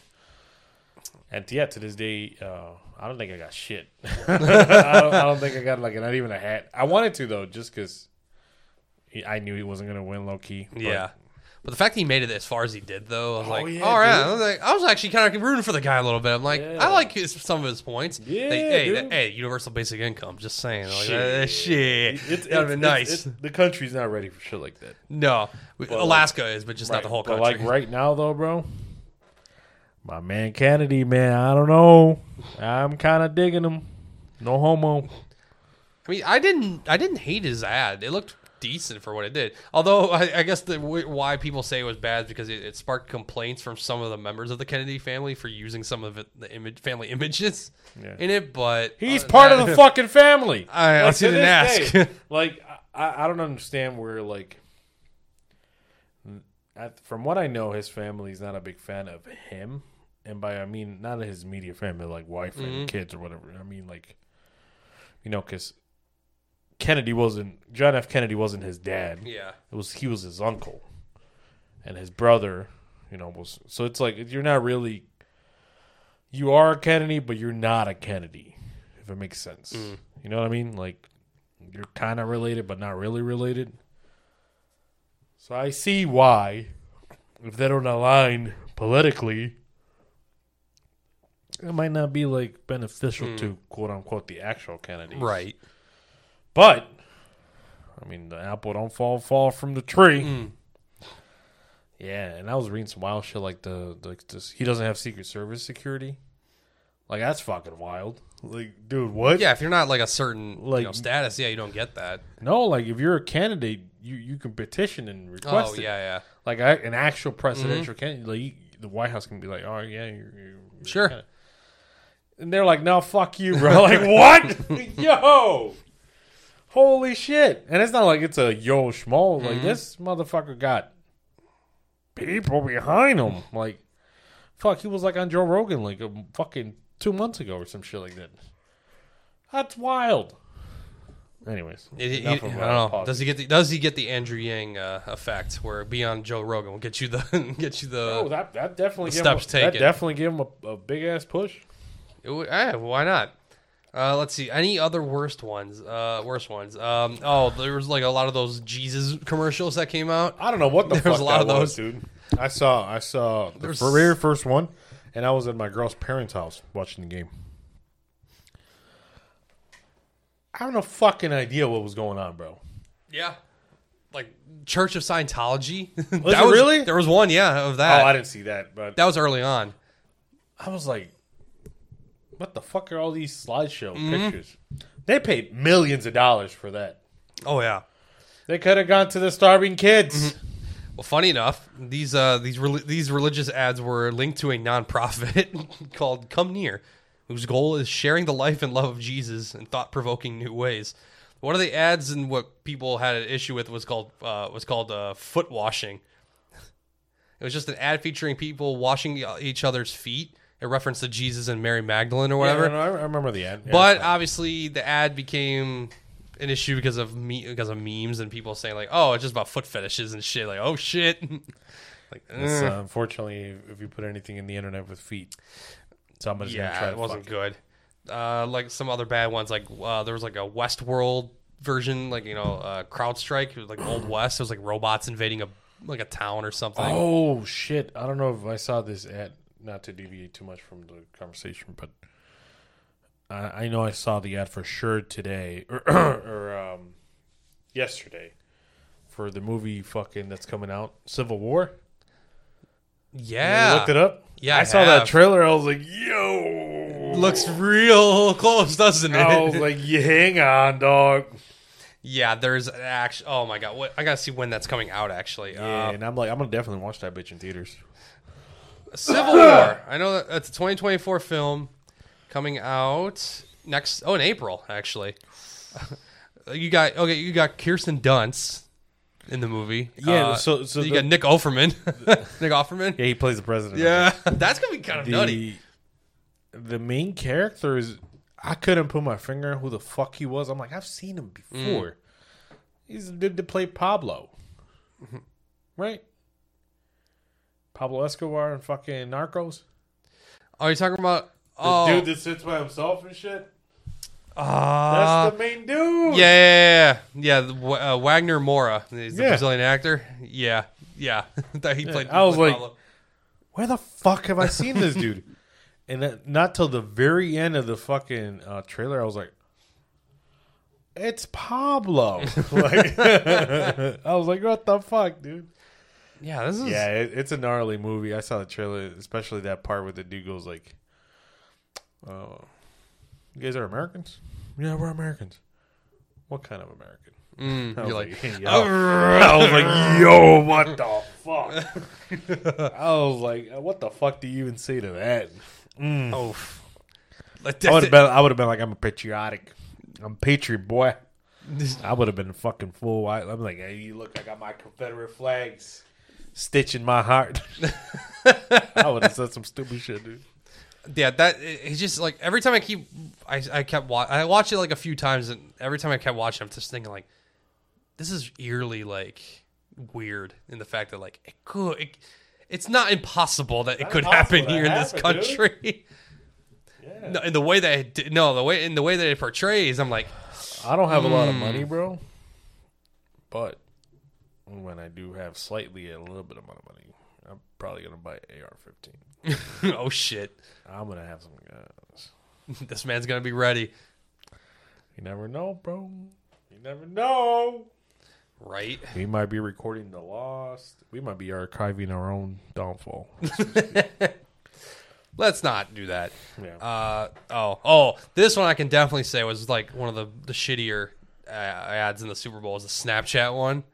And yeah, to this day, uh, I don't think I got shit. I, don't, I don't think I got like not even a hat. I wanted to though, just because I knew he wasn't gonna win low key. Yeah. But the fact that he made it as far as he did, though, I was Oh, like, yeah, all right. dude. I was, like, I was actually kind of rooting for the guy a little bit. I'm like, Yeah. I like his, some of his points. Yeah, Like, hey, that- hey, universal basic income. Just saying, like, Shit. uh, shit. It's, That'd it's- nice. it's- the country's not ready for shit like that. no, But, Alaska is, but just not the whole but country. like right now, though, bro, my man Kennedy, man, I don't know. I'm kind of digging him. No homo. I mean, I didn't, I didn't hate his ad. It looked decent for what it did. Although I, I guess the w- why people say it was bad is because it, it sparked complaints from some of the members of the Kennedy family for using some of it, the image, family images Yeah. in it. But He's part of the fucking family. I- I to didn't ask. day, like, I, I don't understand where, like, at, from what I know, his family's not a big fan of him, and by I mean not his immediate family, like wife Mhm. and kids or whatever. I mean, like, you know, because Kennedy wasn't John F. Kennedy wasn't his dad. Yeah. It was he was his uncle, and his brother, you know, was so it's like you're not really. You are a Kennedy, but you're not a Kennedy, if it makes sense. Mm. You know what I mean? Like you're kind of related, but not really related. So I see why, if they don't align politically, it might not be like beneficial Mm. to quote unquote the actual Kennedy. Right. But I mean, the apple don't fall fall from the tree. Mm. Yeah, and I was reading some wild shit like the like this. He doesn't have Secret Service security. Like that's fucking wild. Like, dude, what? Yeah, if you're not like a certain Like- you know, status, yeah, you don't get that. No, like if you're a candidate, you you can petition and request oh it. yeah, yeah. Like I, an actual presidential candidate, like you, the White House can be like, oh yeah, you're, you're Sure. a candidate." And they're like, no, fuck you, bro. like what? Yo, holy shit! And it's not like it's a yo schmo. Like Mhm. this motherfucker got people behind him. Like, fuck, he was like on Joe Rogan like a fucking two months ago or some shit like that. That's wild. Anyways, It- it- I don't know. Does he get the Does he get the Andrew Yang uh, effect where beyond Joe Rogan will get you the get you the? Oh, that that definitely the steps him, that taken. definitely give him a, a big ass push. It would- eh, why not? Uh, let's see. Any other worst ones? Uh, worst ones. Um, oh, there was like a lot of those Jesus commercials that came out. I don't know what the There fuck was a lot that of was, those. dude. I saw I saw the There's- very first one, and I was at my girl's parents' house watching the game. I have no fucking idea what was going on, bro. Yeah, like Church of Scientology. Was it really? There was one, yeah, of that. oh, I didn't see that, but that was early on. I was like, "What the fuck are all these slideshow Mm-hmm. pictures?" They paid millions of dollars for that. Oh yeah. They could have gone to the starving kids. Mm-hmm. Well, funny enough, these uh, these reli- these religious ads were linked to a nonprofit called Come Near, whose goal is sharing the life and love of Jesus in thought-provoking new ways. One of the ads and what people had an issue with was called uh, was called uh, foot washing. It was just an ad featuring people washing each other's feet. It referenced to Jesus and Mary Magdalene or whatever. Yeah, no, I I remember the ad. Yeah, But obviously, the ad became an issue because of me because of memes and people saying like, "Oh, it's just about foot fetishes and shit." Like, "Oh shit!" like, eh. uh, unfortunately, if you put anything in the internet with feet, somebody's gonna try yeah, it wasn't good. Uh, like some other bad ones, like uh, there was like a Westworld version, like you know, uh, CrowdStrike. It was like Old West. It was like robots invading a like a town or something. Oh shit! I don't know if I saw this ad. Not to deviate too much from the conversation, but I, I know I saw the ad for sure today or, or um, yesterday for the movie fucking that's coming out, Civil War. yeah, you looked it up. Yeah, I, I saw that trailer. I was like, yo, looks real close, doesn't it? I was like, yeah, hang on, dog. yeah, there's actually. Oh my god, what, I gotta see when that's coming out. Actually, Yeah, Uh, and I'm like, I'm gonna definitely watch that bitch in theaters. Civil War. I know that it's a 2024 film coming out next. Oh, in April actually. you got okay, you got Kirsten Dunst in the movie. Yeah, Uh, so- so you the- got Nick Offerman. Nick Offerman. Yeah, he plays the president. Yeah, that's gonna be kind of nutty. the the main character is I couldn't put my finger on who the fuck he was. I'm like, I've seen him before. He's the dude to play Pablo, right? Pablo Escobar and fucking Narcos. Are you talking about? The Oh, dude that sits by himself and shit. uh, That's the main dude. yeah, yeah, yeah, yeah. the uh, Wagner Moura, he's the Yeah. Brazilian actor. Yeah, yeah. that he played. I was like- Pablo. Where the fuck have I seen this dude? and then, not till the very end of the fucking uh, trailer, I was like, "It's Pablo." like, I was like, "What the fuck, dude?" Yeah, this is Yeah, it, it's a gnarly movie. I saw the trailer, especially that part where the dude goes like, "Oh, you guys are Americans? Yeah, we're Americans. What kind of American?" Mm, I you're was like, like, yo. I was like, "Yo, what the fuck?" I was like, uh, "What the fuck do you even say to that?" oh, like I would have been. I would have been like, "I'm a patriotic. I'm a patriot boy." I would have been fucking full. I, I'm like, "Hey, you look, I got my Confederate flags." Stitch in my heart. I would have said some stupid shit, dude. yeah, that it- it's just like every time I keep, I I kept wa- I watched it like a few times, and every time I kept watching, I'm just thinking like, this is eerily like weird in the fact that like it could, it, it's not impossible that it could happen here in this happened, country. Yeah. No, in the way that it, did- no, the way in the way that it portrays, I'm like, I don't have a lot of Hmm. money, bro. But when I do have slightly a little bit of money, I'm probably gonna buy AR-15. oh shit, I'm gonna have some guns. this man's gonna be ready, You never know, bro. You never know. right? We might be recording the lost. We might be archiving our own downfall. Let's not do that. Yeah. Uh oh oh this one I can definitely say was like one of the the shittier uh, ads in the Super Bowl is the Snapchat one.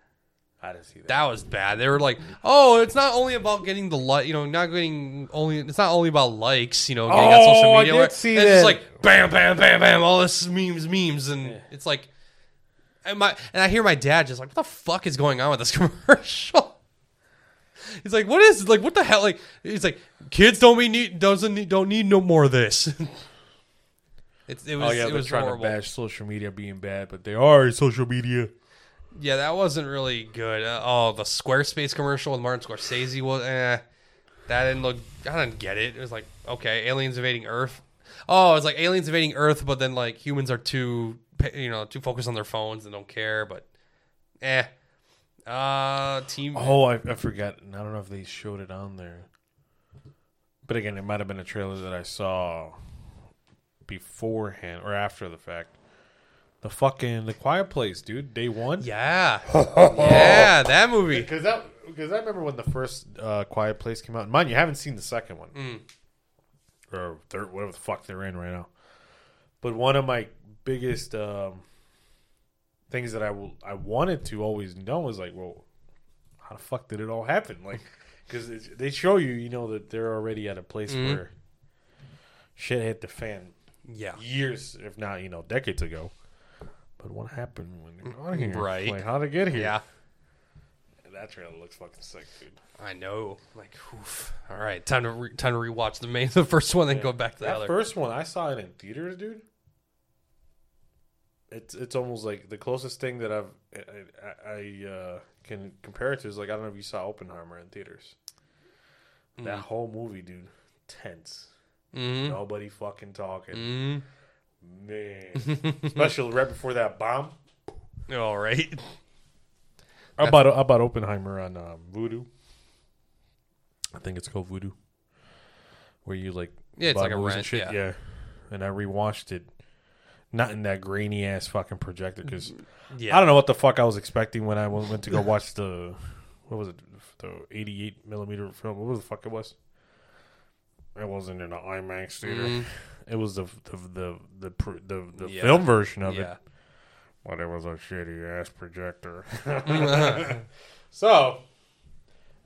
I didn't see that. That was bad. They were like, oh, it's not only about getting the like, you know, not getting only. It's not only about likes, you know, getting on oh, social Oh, I media. did where- see and It's just like bam, bam, bam, bam, all this memes, memes, and it's like, and my and I hear my dad just like, what the fuck is going on with this commercial? He's like, what is like, what the hell? Like, he's like, kids don't be need doesn't need, don't need no more of this. It's, it oh, was oh yeah, it they're was trying horrible. to bash social media being bad, but they are social media. Yeah, that wasn't really good. Uh, oh, the Squarespace commercial with Martin Scorsese was. Eh, that didn't look. I didn't get it. It was like okay, aliens invading Earth. Oh, it's like aliens invading Earth, but then like humans are too, you know, too focused on their phones and don't care. But, eh. Uh, team. Oh, I, I forgot. I don't know if they showed it on there. But again, it might have been a trailer that I saw beforehand or after the fact. The fucking The Quiet Place, dude. Day one. Yeah, yeah, that movie. Because that because I remember when the first uh, Quiet Place came out. And mind you, haven't seen the second one Mm. or third, whatever the fuck they're in right now. But one of my biggest um, things that I will I wanted to always know was like, well, how the fuck did it all happen? Like, because they show you, you know, that they're already at a place Mhm. where shit hit the fan Yeah, years, if not, you know, decades ago. But what happened when they got here? Right. Like, how'd it get here? yeah. That trailer looks fucking sick, dude. I know. Like, oof. All right, time to re- time to rewatch the main, the first one, then Yeah. go back to the that other. first one, I saw it in theaters, dude. It's it's almost like the closest thing that I've I, I, I uh, can compare it to is like I don't know if you saw Oppenheimer in theaters. That Mm. whole movie, dude, tense. Mm-hmm. Nobody fucking talking, Mm-hmm. Man. Especially right before that bomb. All right. I bought I bought Oppenheimer on um, Vudu. I think it's called Vudu, where you like Yeah, it's like a movies and rent. shit. Yeah. and I rewatched it, not in that grainy ass fucking projector because yeah. I don't know what the fuck I was expecting when I went to go watch the what was it the 88 millimeter film. What was the fuck it was? It wasn't in an IMAX theater. Mm, It was the the the the the, the Yeah. film version of it. But it was a shitty ass projector. so,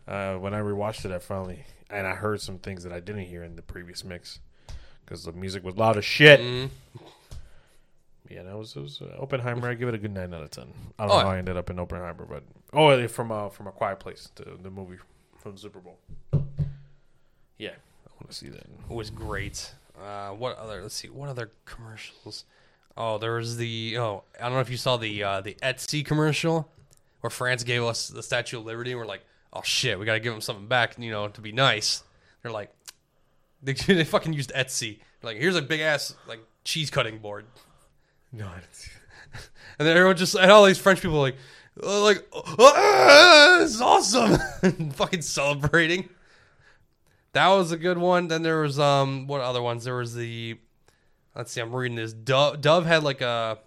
uh, when I rewatched it, I finally and I heard some things that I didn't hear in the previous mix because the music was loud as shit. Mm, Yeah, that was, it was uh, Oppenheimer. I give it a good nine out of ten. I don't Oh, know how. I ended up in Oppenheimer, but oh, from uh, from a Quiet Place, the the movie from the Super Bowl. Yeah, I want to see that. It was great. Uh, what other? Let's see. What other commercials? Oh, there was the. Oh, I don't know if you saw the uh, the Etsy commercial where France gave us the Statue of Liberty, and we're like, oh shit, we gotta give them something back, you know, to be nice. They're like, they, they fucking used Etsy. Like, here's a big ass like cheese cutting board, No, I didn't see and then everyone just and all these French people like, uh, like, ah, this is awesome, fucking celebrating. That was a good one. Then there was um what other ones? There was the let's see, I'm reading this. Dove, Dove had like a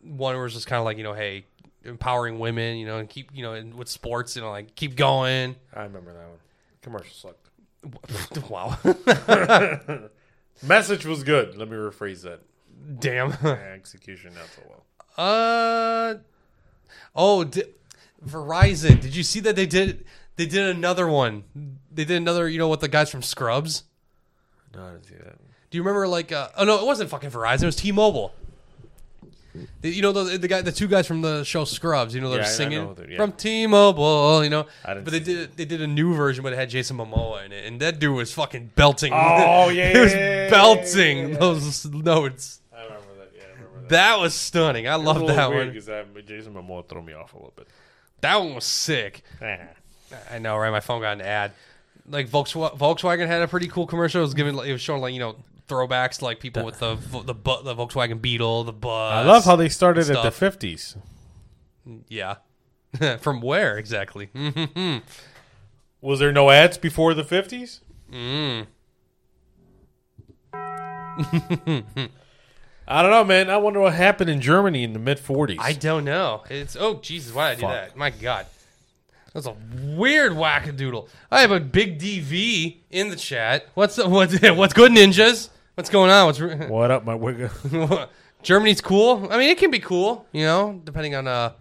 one where it was just kind of like you know, hey, empowering women, you know, and keep you know, and with sports, you know, like keep going. I remember that one. Commercial sucked. wow, Message was good. Let me rephrase that. damn. Execution not so well. Uh oh, di- Verizon. Did you see that they did? They did another one. They did another. You know what? The guys from Scrubs. No, I didn't see that. Do you remember like? Uh, oh no, it wasn't fucking Verizon. It was T-Mobile. The- You know the the guy, the two guys from the show Scrubs. You know they're Yeah, I- I singing know yeah. from T-Mobile. You know, I didn't but they see did they did a new version, but it had Jason Momoa in it, and that dude was fucking belting. Oh, yeah, he was yeah, belting yeah, yeah. those notes. I remember that. Yeah, I remember that. That was stunning. I love that one. because that Jason Momoa threw me off a little bit. That one was sick. I know, right? My phone got an ad. Like Volkswagen, had a pretty cool commercial. It was giving, it was showing like you know throwbacks to like people with the the bu- the Volkswagen Beetle, the bus. I love how they started at the fifties. yeah. From where exactly? Was there no ads before the fifties? Mm. I don't know, man. I wonder what happened in Germany in the mid forties. I don't know. It's oh Jesus, why did I do Fuck. that? My God, that's a weird wackadoodle. I have a big DV in the chat. What's what's what's good, ninjas? What's going on? What's What up, my wigga? Germany's cool. I mean, it can be cool, you know, depending on uh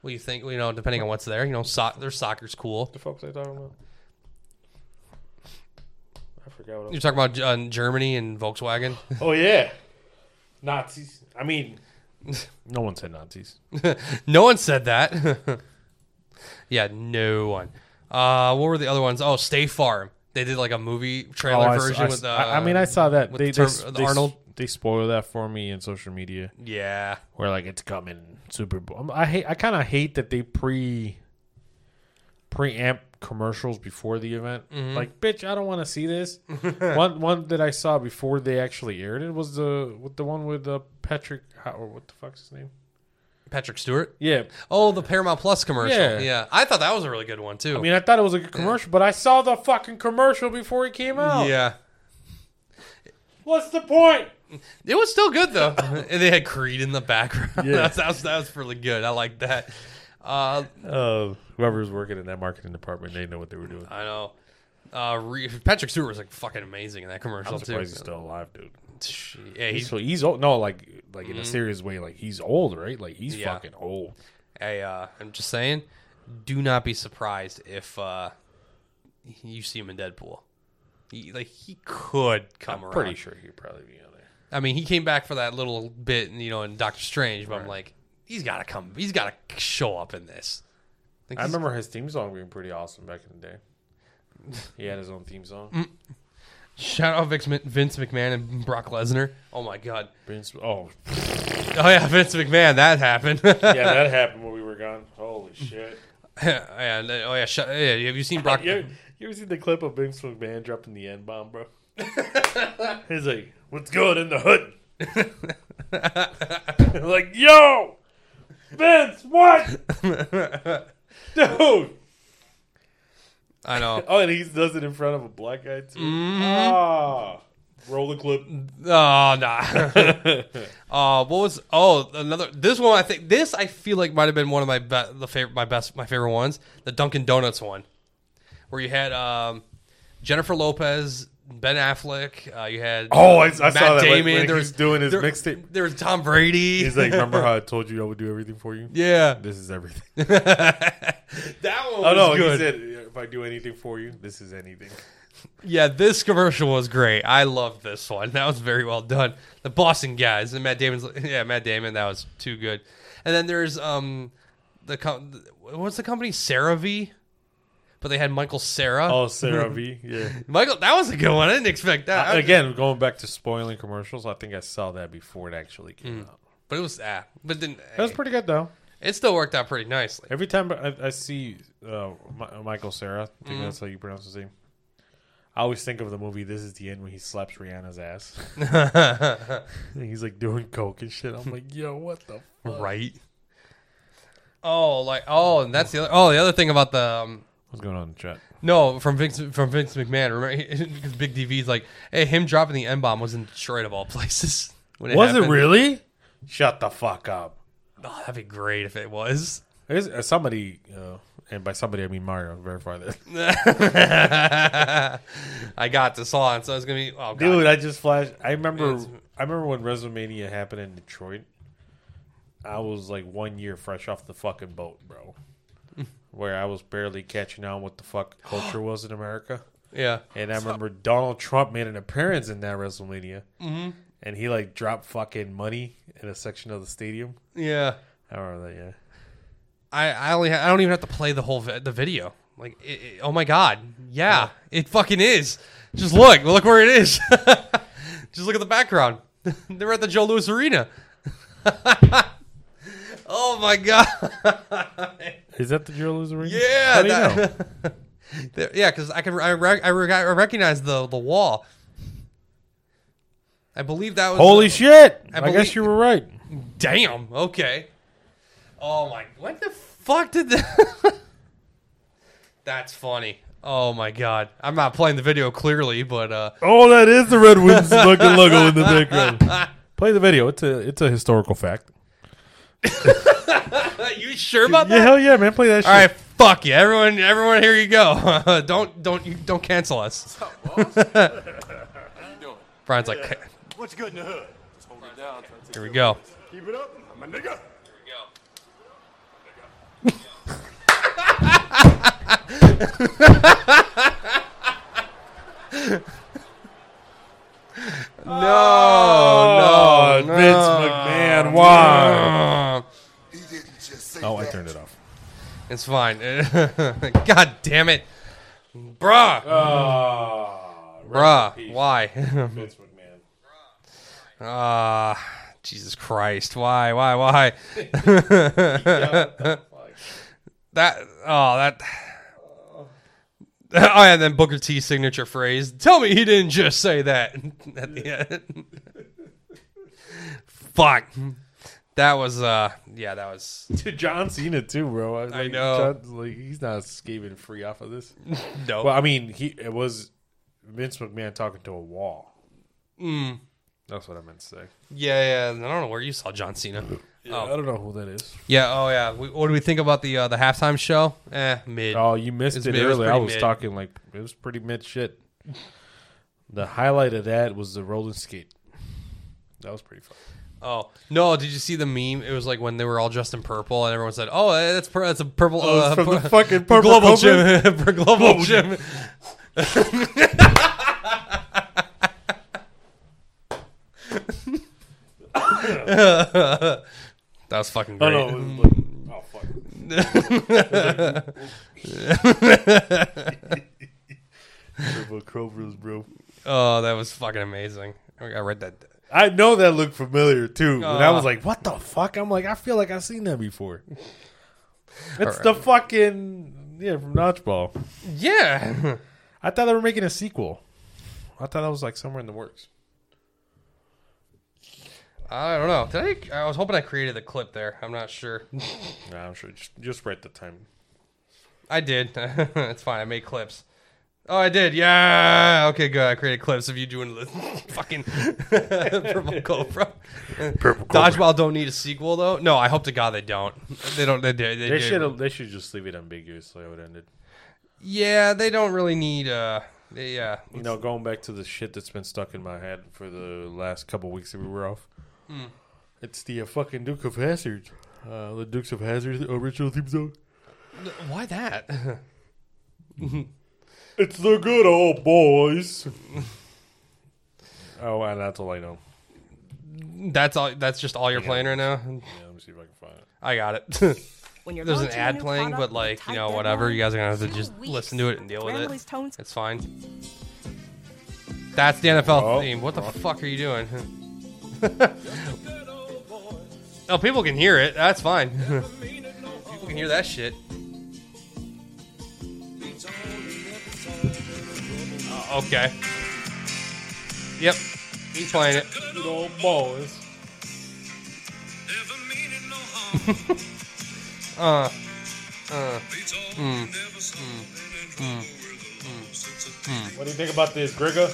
what you think, you know, depending on what's there. You know, so- their soccer's cool. the fuck they talking about? I forgot what. You're talking about uh, Germany and Volkswagen. Oh yeah, Nazis. I mean, no one said Nazis. no one said that. Yeah, no one. Uh, what were the other ones? Oh, State Farm. They did like a movie trailer Oh, I s- version I, with. Uh, I- I mean, I saw that with they, the they, they, Arnold. They spoil that for me in social media. Yeah, where like it's coming Super Bowl. I hate. I kind of hate that they pre preamp commercials before the event. Mm-hmm. Like, bitch, I don't want to see this. one one that I saw before they actually aired it was the with the one with uh, Patrick. How, or what the fuck's his name? Patrick Stewart. Yeah, Oh, the Paramount Plus commercial. Yeah. Yeah, I thought that was a really good one too. I mean, I thought it was a good commercial, but I saw the fucking commercial before it came out. yeah, what's the point? it was still good though. and they had Creed in the background. Yeah. That's that was that was really good. I like that. Uh, Uh, whoever's working in that marketing department, they know what they were doing. I know. Uh, Patrick Stewart was like fucking amazing in that commercial I'm too. he's still alive, dude. Yeah, He's he's. so he's old. No, like like in a serious way. Like he's old, right? Like he's Yeah. fucking old. Hey, uh, I'm just saying. Do not be surprised if uh, you see him in Deadpool. He, like he could come I'm around. pretty sure he'd probably be on there. I mean, he came back for that little bit, and you know, in Doctor Strange. But I'm like, he's got to come. He's got to show up in this. Like, I he's- remember his theme song being pretty awesome back in the day. He had his own theme song. Shout out Vince Vince McMahon and Brock Lesnar. Oh my God. Vince- oh, Oh yeah, Vince McMahon. That happened. yeah, that happened when we were gone. Holy shit! and uh, oh yeah, sh- yeah. Have you seen Brock? you, you ever seen the clip of Vince McMahon dropping the N bomb, bro? He's like, "What's good in the hood?" like, yo, Vince, what, dude? I know. Oh, and he does it in front of a black guy too. Ah, roll the clip. Oh nah. uh, what was? Oh, another. This one I think. This I feel like might have been one of my be- the favorite, my best, my favorite ones. The Dunkin' Donuts one, where you had um, Jennifer Lopez, Ben Affleck. Uh, you had Oh, I- I Matt saw that Damon. when there he's was doing his there, mixtape. There was Tom Brady. He's like, remember how I told you I would do everything for you? yeah, This is everything. that one was Oh no, good. he said if I do anything for you, this is anything. Yeah, this commercial was great. I love this one. That was very well done. The Boston guys and Matt Damon's yeah, Matt Damon, that was too good. And then there's um the com- what's the company CeraVe? But they had Michael Cera. Oh, CeraVe. Yeah. Michael, that was a good one. I didn't expect that. I- Again, going back to spoiling commercials, I think I saw that before it actually came out. but it was ah, but then It was pretty good though. It still worked out pretty nicely. Every time I, I see uh, Mi- Michael Cera, I think that's how you pronounce his name. I always think of the movie This Is the End when he slaps Rihanna's ass. he's like doing coke and shit. I'm like, yo, what the fuck? Right. Oh, like oh, and that's the other. Oh, the other thing about the um, What's going on in the chat? No, from Vince from Vince McMahon. Remember, because Big DV's like, hey, him dropping the N bomb was in Detroit of all places. When Was it really? Shut the fuck up. Oh, that'd be great if it was. There's, uh, somebody, uh, and by somebody I mean Mario, verify that. I got this on, so it's gonna be. Oh, God. Dude, I just flashed. I remember. It's- I remember when WrestleMania happened in Detroit. I was like one year fresh off the fucking boat, bro. Where I was barely catching on what the fuck culture was in America. yeah. And I remember Donald Trump made an appearance in that WrestleMania, mm-hmm. And he like dropped fucking money in a section of the stadium. Yeah. I remember that. Yeah. I, I only ha- I don't even have to play the whole vi- the video. Like, it, it- oh my god, yeah, it fucking is. Just look, look where it is. Just look at the background. They're at the Joe Louis Arena. oh my god. Is that the Joe Louis Arena? Yeah, How do you that- know? Yeah, because I can I, rec- I, rec- I recognize the the wall. I believe that was Holy shit! I I, believe- guess you were right. Damn. Okay. Oh my. What the fuck did that? That's funny. Oh my god. I'm not playing the video clearly, but uh, Oh, that is the Red Wings fucking logo in the background. Play the video. It's a it's a historical fact. you sure about that? Yeah, that? hell yeah, man. Play that shit. All right, fuck you, everyone. Everyone, here you go. don't don't you don't cancel us. Bryan's like, What's good in the hood? Just hold it down. here we go. Keep it up, my nigga. No, no, oh, no. Vince McMahon, why? He didn't just say Oh, I turned it off. It's fine. God damn it, bruh, Oh, bruh. Why? Ah, Jesus Christ. Why, why, why? that, oh, that. Oh, yeah, and then Booker T signature phrase. Tell me he didn't just say that at the end. Fuck. That was, uh, yeah, that was. Dude, John Cena too, bro. I, like, know. John's, like, he's not escaping free off of this. Dope. Well, I mean, he it was Vince McMahon talking to a wall. Mm. That's what I meant to say. Yeah, yeah. I don't know where you saw John Cena. Yeah, Oh. I don't know who that is. Yeah, oh, yeah. We, what do we think about the uh, the halftime show? Eh, mid. Oh, you missed It's it mid- it was earlier. I pretty was mid. talking like it was pretty mid shit. The highlight of that was the rolling skate. That was pretty fun. Oh no! Did you see the meme? It was like when they were all dressed in purple, and everyone said, "Oh, eh, that's pur- that's a purple Oh, uh, from the pu- fucking Purple Globo Cobra? gym for Globo gym." that was fucking Oh great. no! It was like, oh fuck! Purple Cobras, bro. Oh, that was fucking amazing. I read that. I know that looked familiar too. And I was oh. like, "What the fuck?" I'm like, I feel like I've seen that before. It's Alright. the fucking yeah from Dodgeball. Yeah. I thought they were making a sequel. I thought that was like somewhere in the works. I don't know. Did I? I was hoping I created the clip there. I'm not sure. I'm sure. Just just write the time. I did. it's fine. I made clips. Oh, I did. Yeah. Okay, good. I created clips of you doing the fucking purple cobra. Purple cobra. Dodgeball don't need a sequel though. No, I hope to God they don't. They don't. They, they, they, They should they should just leave it ambiguous how it ended. Yeah, they don't really need. Uh, yeah. You know, going back to the shit that's been stuck in my head for the last couple weeks that we were off. Hmm. It's the uh, fucking Duke of Hazzard, uh, the Dukes of Hazzard original theme song. Why that? It's the good old boys. oh, and that's all I know. That's all. That's just all you're playing right now. Yeah, let me see if I can find it. I got it. When you're There's an ad playing, product but like you know, whatever. You guys are gonna have to just weeks, listen to it and deal with Grammarly's it. tones It's fine. That's the NFL Oh, theme. What the fuck are you doing? oh, people can hear it. That's fine. people can hear that shit. Oh, okay. Yep. He's playing it. Good old boys. Uh. Uh. Mm, mm, mm, what do you think about this, Grigga?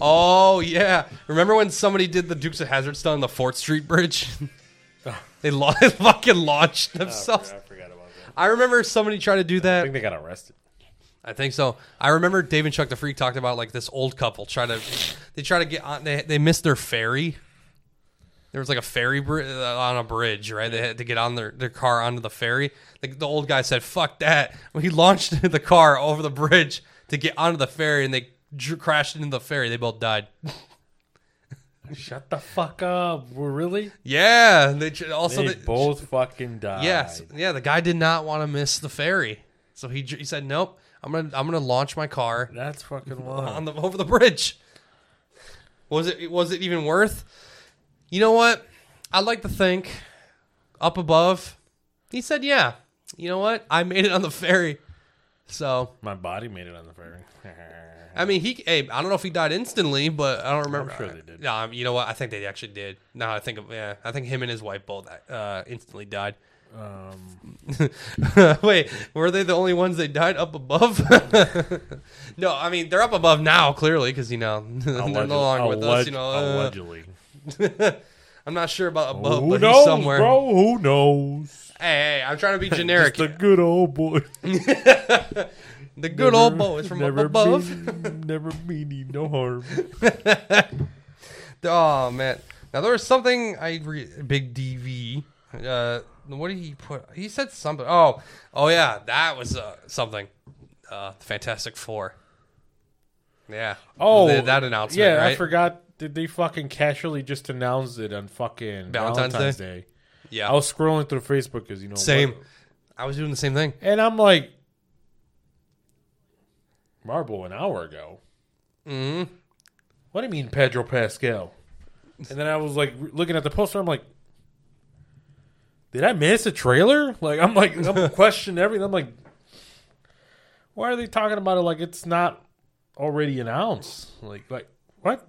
Oh yeah! Remember when somebody did the Dukes of Hazzard stunt on the Fort Street Bridge? Oh. they la- fucking launched oh, themselves. I forgot about that. I remember somebody tried to do that. I think they got arrested. I think so. I remember Dave and Chuck the Freak talked about like this old couple try to they try to get on they they missed their ferry. There was like a ferry bri- uh, on a bridge, right? They had to get on their, their car onto the ferry. Like the old guy said, "Fuck that!" He launched the car over the bridge to get onto the ferry, and they dr- crashed into the ferry. They both died. Shut the fuck up. We're really? yeah. They tr- also they they- both fucking died. Yes, yeah. The guy did not want to miss the ferry, so he he said, "Nope, I'm gonna I'm gonna launch my car That's fucking on the over the bridge. Was it was it even worth? You know what? I'd like to think up above. He said, "Yeah." You know what? I made it on the ferry. So My body made it on the ferry. I mean, he. Hey, I don't know if he died instantly, but I don't remember. sure they did. No, um, you know what? I think they actually did. Now I think of yeah, I think him and his wife both uh, instantly died. Um, Wait, were they the only ones that died up above? no, I mean they're up above now, clearly, because you know they're no longer with us. You know, uh, allegedly. I'm not sure about above, Who but knows, he's somewhere. bro? Who knows? Hey, hey, I'm trying to be generic. A good old boy. the good old boy is from up never above. mean- never meaning no harm. Oh man! Now there was something I re- big DV. Uh, what did he put? He said something. Oh, oh yeah, that was uh, something. Uh, Fantastic Four. Yeah. Oh, Th- that announcement. Yeah, right? I forgot. Did they fucking casually just announce it on fucking Valentine's Valentine's, Day? Day? Yeah. I was scrolling through Facebook because you know Same. what- I was doing the same thing. and I'm like, Marble an hour ago. Mm-hmm. What do you mean Pedro Pascal? And then I was like looking at the poster. I'm like, did I miss a trailer? Like I'm like I'm questioning everything. I'm like, why are they talking about it like it's not already announced? Like like what?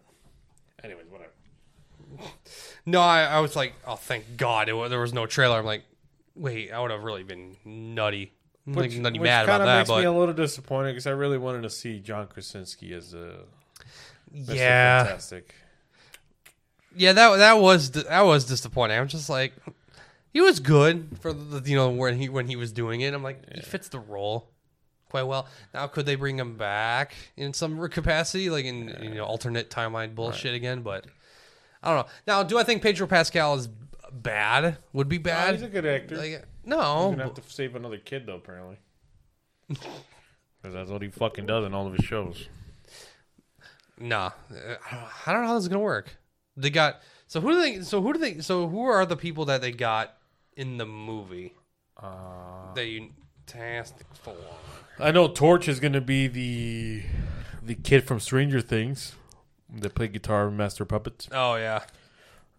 No, I, I was like, oh, thank God it, there was no trailer. I'm like, wait, I would have really been nutty. I'm like, Which, nutty which mad about that, makes me a little disappointed because I really wanted to see John Krasinski as uh, a Mr. yeah, Fantastic. yeah, that that was that was disappointing. I'm just like, he was good for the you know when he when he was doing it. I'm like, he fits the role quite well. Now, could they bring him back in some capacity, like in you know alternate timeline bullshit again? But I don't know. Now, do I think Pedro Pascal is bad? Would be bad? he's a good actor. Like, no, He's gonna have to save another kid though, apparently. Because that's what he fucking does in all of his shows. Nah, Uh, I don't know how this is gonna work. They got so who do they? So who do they? So who are the people that they got in the movie? Uh, that you Fantastic Four. I know Torch is gonna be the the kid from Stranger Things that play guitar Master Puppets, Oh yeah,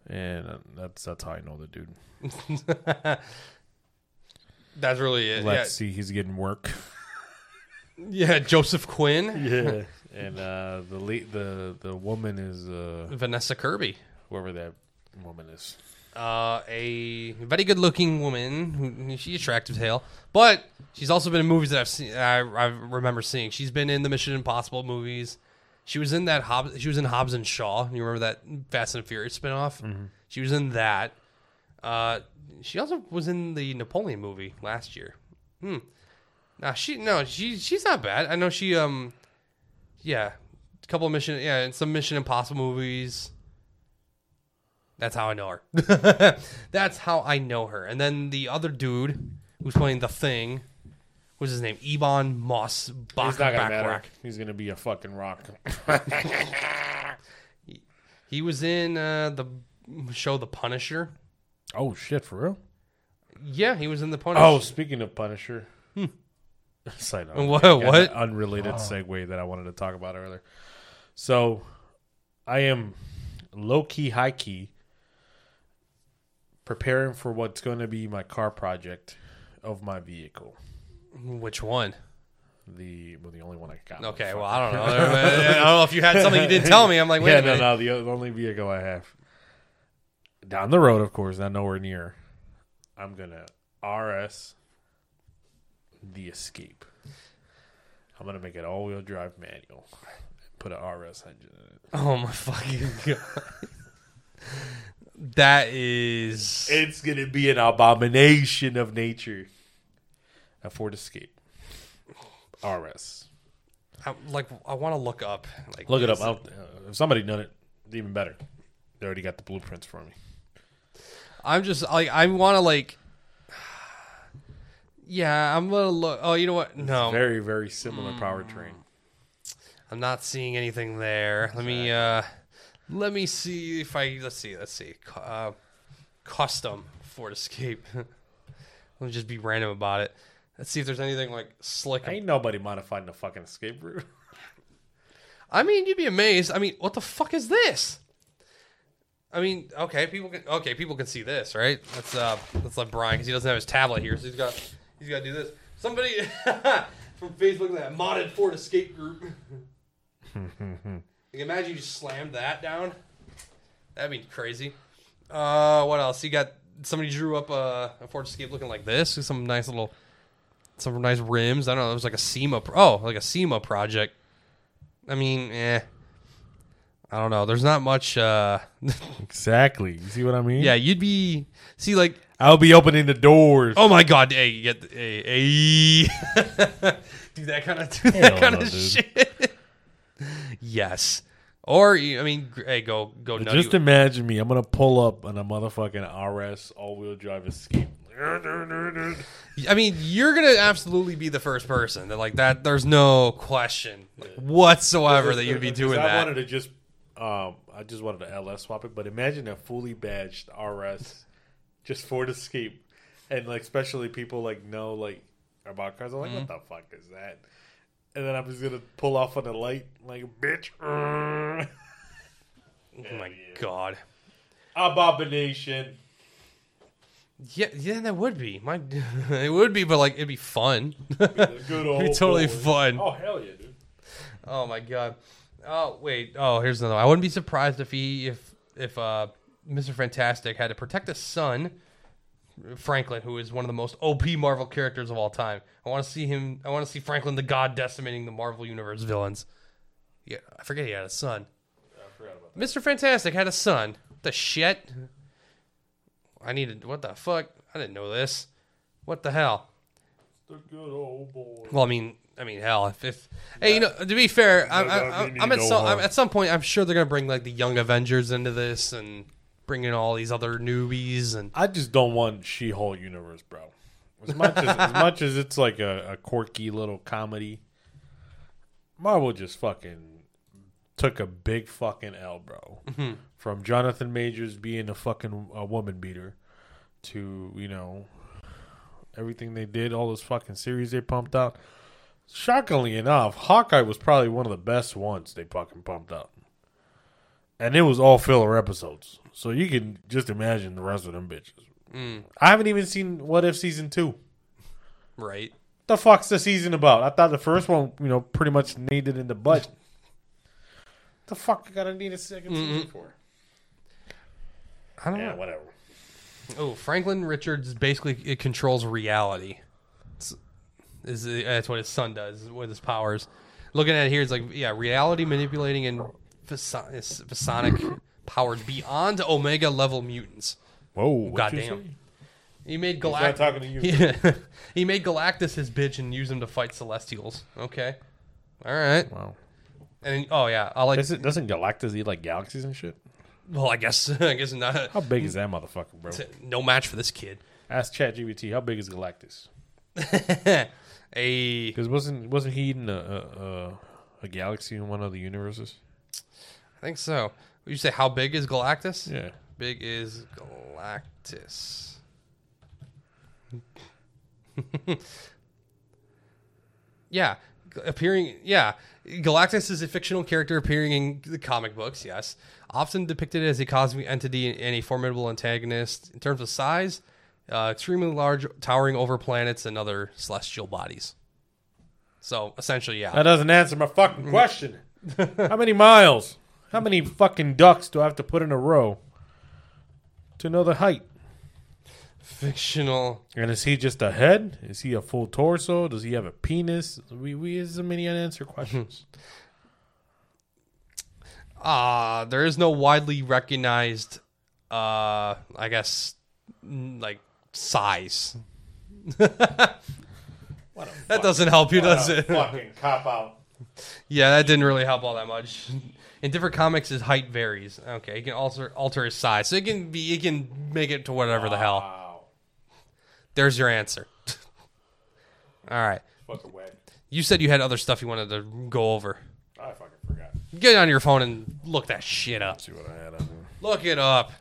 and uh, that's that's how I know the dude. that's really it. Let's see, he's getting work. Yeah, yeah. Joseph Quinn, Yeah, and uh, the late the the woman is uh, Vanessa Kirby, whoever that woman is. uh, a very good-looking woman. Who she's attractive tail, but she's also been in movies that I've seen. I, I remember seeing. She's been in the Mission Impossible movies. She was in that Hobbs. She was in Hobbs and Shaw. You remember that Fast and Furious spinoff? She was in that. Uh, she also was in the Napoleon movie last year. Hmm. Nah, she no, she she's not bad. I know she um, yeah, a couple of mission yeah, and some Mission Impossible movies. That's how I know her. That's how I know her. And then the other dude who's playing the thing, what's his name? Ebon Moss Bach He's not gonna matter. Backrack. He's gonna be a fucking rock. He was in uh, the show The Punisher. oh shit, for real? Yeah, he was in The Punisher. Oh, speaking of Punisher. Side note. What- what? an Unrelated segue that I wanted to talk about earlier. So, I am low key, high key preparing for what's going to be my car project of my vehicle. Which one? The well, the only one I got. Okay, well, I don't know. I don't know if you had something you didn't tell me. I'm like, wait yeah, a no, minute. no, the, the only vehicle I have down the road, of course, not nowhere near. I'm gonna RS the Escape. I'm gonna make it all-wheel drive manual. Put an RS engine in it. Oh my fucking god. that is It's gonna be an abomination of nature. A Ford Escape. RS. I, like I want to look up. Like, Look it up. is- I don't, uh, if somebody done it, even better. They already got the blueprints for me. I'm just like I want to like. Yeah, I'm gonna look. Oh, you know what? No, Very, very similar Hmm. powertrain. I'm not seeing anything there. Let me uh, let me see if I let's see let's see. Uh, custom Ford Escape. let me just be random about it. Let's see if there's anything like slick. Ain't nobody modifying the fucking escape route. I mean, you'd be amazed. I mean, what the fuck is this? I mean, okay, people can okay, people can see this, right? Let's uh, let's let Bryan because he doesn't have his tablet here, so he's got he's got to do this. Somebody from Facebook, that modded Ford Escape group. can imagine you just slammed that down. That'd be crazy. Uh, what else? You got somebody drew up a, a Ford Escape looking like this with some nice little, some nice rims. I don't know. It was like a SEMA. Pro- oh, like a SEMA project. I mean, eh. I don't know. There's not much. uh Exactly. You see what I mean? Yeah, you'd be see like. I'll be opening the doors. Oh my god! Hey, you get hey, hey. do that kind of do that kind of shit. yes, or I mean, hey, go go. Just imagine me. I'm gonna pull up on a motherfucking RS all-wheel drive escape. I mean, you're gonna absolutely be the first person that like that. There's no question like, whatsoever that you'd be doing I that. wanted to just, um, I just wanted to LS swap it. But imagine a fully badged RS, just Ford Escape, and like especially people like know like about cars. I'm like, Mm-hmm. what the fuck is that? And then I'm just gonna pull off on the light like bitch. oh my god. Abomination. Yeah, yeah, that would be. My, it would be, but like it'd be fun. The good old It'd be totally fun. Oh hell yeah, dude. Oh my god. Oh wait. Oh, here's another. One. I wouldn't be surprised if he if if uh Mr. Fantastic had to protect his son, Franklin, who is one of the most OP Marvel characters of all time. I want to see him. I want to see Franklin the God decimating the Marvel Universe villains. Yeah, I forget he had a son. Mr. Fantastic had a son. The shit. I needed. What the fuck? I didn't know this. What the hell? The good old boy. Well, I mean, I mean, hell, if, if hey, you know, to be fair, I'm, I'm, I'm at some I'm, at some point, I'm sure they're gonna bring like the Young Avengers into this and bring in all these other newbies and I just don't want She-Hulk universe, bro. As much as as much as it's like a, a quirky little comedy, Marvel just fucking took a big fucking L, bro. Mm-hmm. From Jonathan Majors being a fucking a woman beater to you know everything they did, all those fucking series they pumped out. Shockingly enough, Hawkeye was probably one of the best ones they fucking pumped out. And it was all filler episodes. So you can just imagine the rest of them bitches. Mm. I haven't even seen What If season two. right. The fuck's the season about? I thought the first one, you know, pretty much needed in the butt. the fuck I gotta need a 2nd season for? I don't Yeah, know. whatever. Oh, Franklin Richards basically it controls reality. It's, is that's what his son does with his powers. Looking at it here, it's like yeah, reality manipulating and psionic powers beyond Omega level mutants. Whoa, what you Goddamn. He made not Galactus. talking to you. Yeah. he made Galactus his bitch and used him to fight Celestials. Okay, all right. Wow. And oh yeah, I like. Doesn't, doesn't Galactus eat like galaxies and shit? Well, I guess I guess not. How big is that motherfucker, bro? No match for this kid. Ask ChatGPT. How big is Galactus? A Because wasn't wasn't he in a, a, a, a galaxy in one of the universes? I think so. Would you say how big is Galactus? Yeah. Big is Galactus. yeah, appearing. Yeah, Galactus is a fictional character appearing in the comic books. Yes, often depicted as a cosmic entity and a formidable antagonist. In terms of size, uh, extremely large, towering over planets and other celestial bodies. So essentially, yeah. That doesn't answer my fucking question. How many miles? How many fucking ducks do I have to put in a row to know the height? fictional. And is he just a head? Is he a full torso? Does he have a penis? We we so many unanswered questions. Uh, there is no widely recognized, uh, I guess, like size. that doesn't help you, does it? fucking cop out. Yeah, that didn't really help all that much. In different comics, his height varies. Okay, he can alter alter his size, so it can be he can make it to whatever the hell. Wow. There's your answer. all right, Fucking wet. you said you had other stuff you wanted to go over. I fucking forgot. Get on your phone and look that shit up. see what I had on here. Look it up.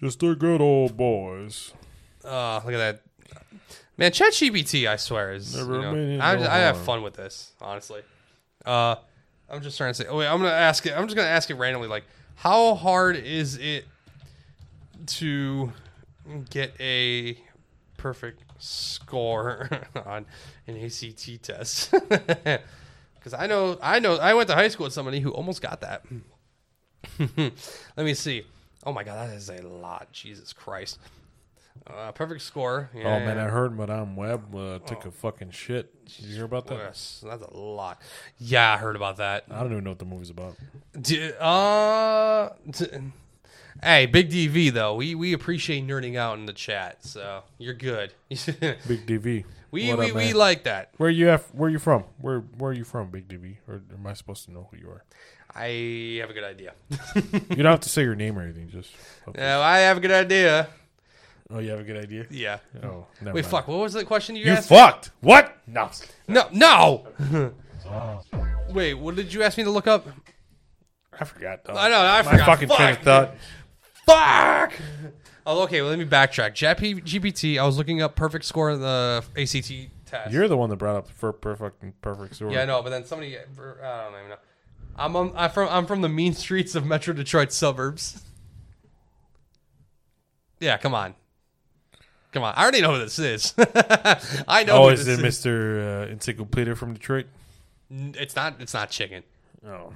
Just a good old boys. Uh, look at that. Man, ChatGPT, I swear, is you Never know, made I, no I have harm. fun with this, honestly. Uh, I'm just trying to say. Oh wait, I'm gonna ask it. I'm just gonna ask it randomly. Like, how hard is it to get a perfect score on an ACT test? Because I know, I know, I went to high school with somebody who almost got that. Let me see. Oh my god, that is a lot. Jesus Christ. Uh, perfect score. Oh man, yeah. I heard Madame Web uh, took a fucking shit. Did you hear about that? Yes, that's a lot. Yeah, I heard about that. I don't even know what the movie's about. D- uh, t- hey, Big DV though, we we appreciate nerding out in the chat, so you're good. Big DV. We What we, up, we like that. Where you at, Where you from? Where Where are you from, Big DV? Or am I supposed to know who you are? I have a good idea. You don't have to say your name or anything. Just No, I have a good idea. oh, you have a good idea. Yeah. Oh, never Wait, mind. fuck. What was the question you, You asked? You fucked. What? No. No, no. Wait, what did you ask me to look up? I forgot. Dog. I know, I forgot. My forgot. fucking train of thought. Fuck. Oh, okay. Well, let me backtrack. GPT. I was looking up perfect score of the ACT test. You're the one that brought up for perfect perfect story. yeah, I know, but then somebody. I don't even know. I'm on, I'm from I'm from the mean streets of Metro Detroit suburbs. Yeah, come on, come on. I already know who this is. I know. Oh, is this it Mr. Uh, Encyclopedia from Detroit? It's not. It's not chicken. Oh, oh,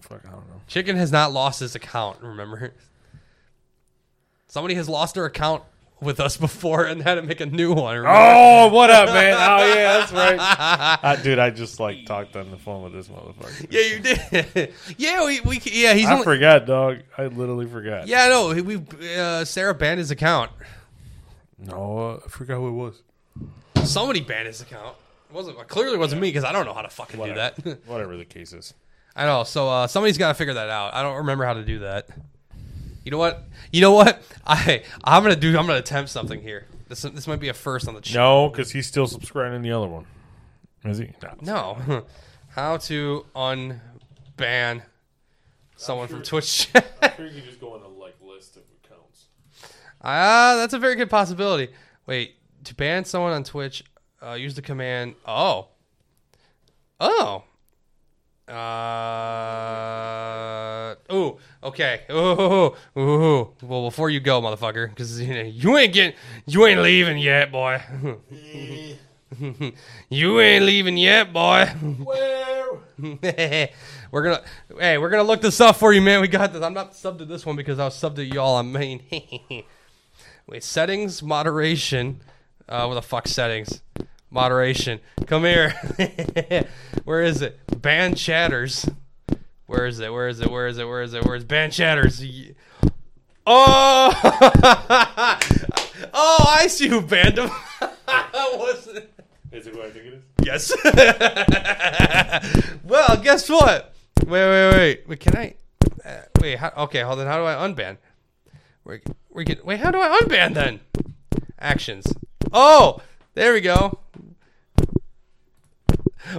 fuck, I don't know. Chicken has not lost his account. Remember, somebody has lost their account with us before and had to make a new one. Remember? Oh, what up, man? Oh, yeah, that's right. I, dude, I just like talked on the phone with this motherfucker. Yeah, you did. yeah, we, we yeah he's I only, forgot, dog. I literally forgot. yeah no we uh, Sarah banned his account. No, uh, I forgot who it was. Somebody banned his account. It wasn't clearly wasn't me because I don't know how to fucking do that. Whatever the case is. I know. So uh, somebody's got to figure that out. I don't remember how to do that. You know what? You know what? I I'm gonna do. I'm gonna attempt something here. This this might be a first on the channel. No, because he's still subscribing to the other one. Is he? No. No. How to unban someone from Twitch? I figured you can just go on a like list of accounts. Ah, that's a very good possibility. Wait, to ban someone on Twitch, uh, use the command. Oh. Oh. Uh. Ooh. Okay. Ooh. Ooh. Well, before you go, motherfucker, because you, know, you ain't getting, you ain't leaving yet, boy. you ain't leaving yet, boy. we're gonna, hey, we're gonna look this up for you, man. We got this. I'm not subbed to this one because I was subbed to y'all on main. Wait, settings, moderation. Uh, what the fuck settings? Moderation. Come here. Where is it? Ban chatters. Where is it? Where is it? Where is it? Where is it? Where's ban chatters? Oh! oh, I see who banned him. Was it? Is it who I think it is? Yes. well, guess what? Wait, wait, wait. Wait, can I? Uh, wait. How, okay, hold on. How do I unban? We we can wait. How do I unban then? Actions. Oh, there we go.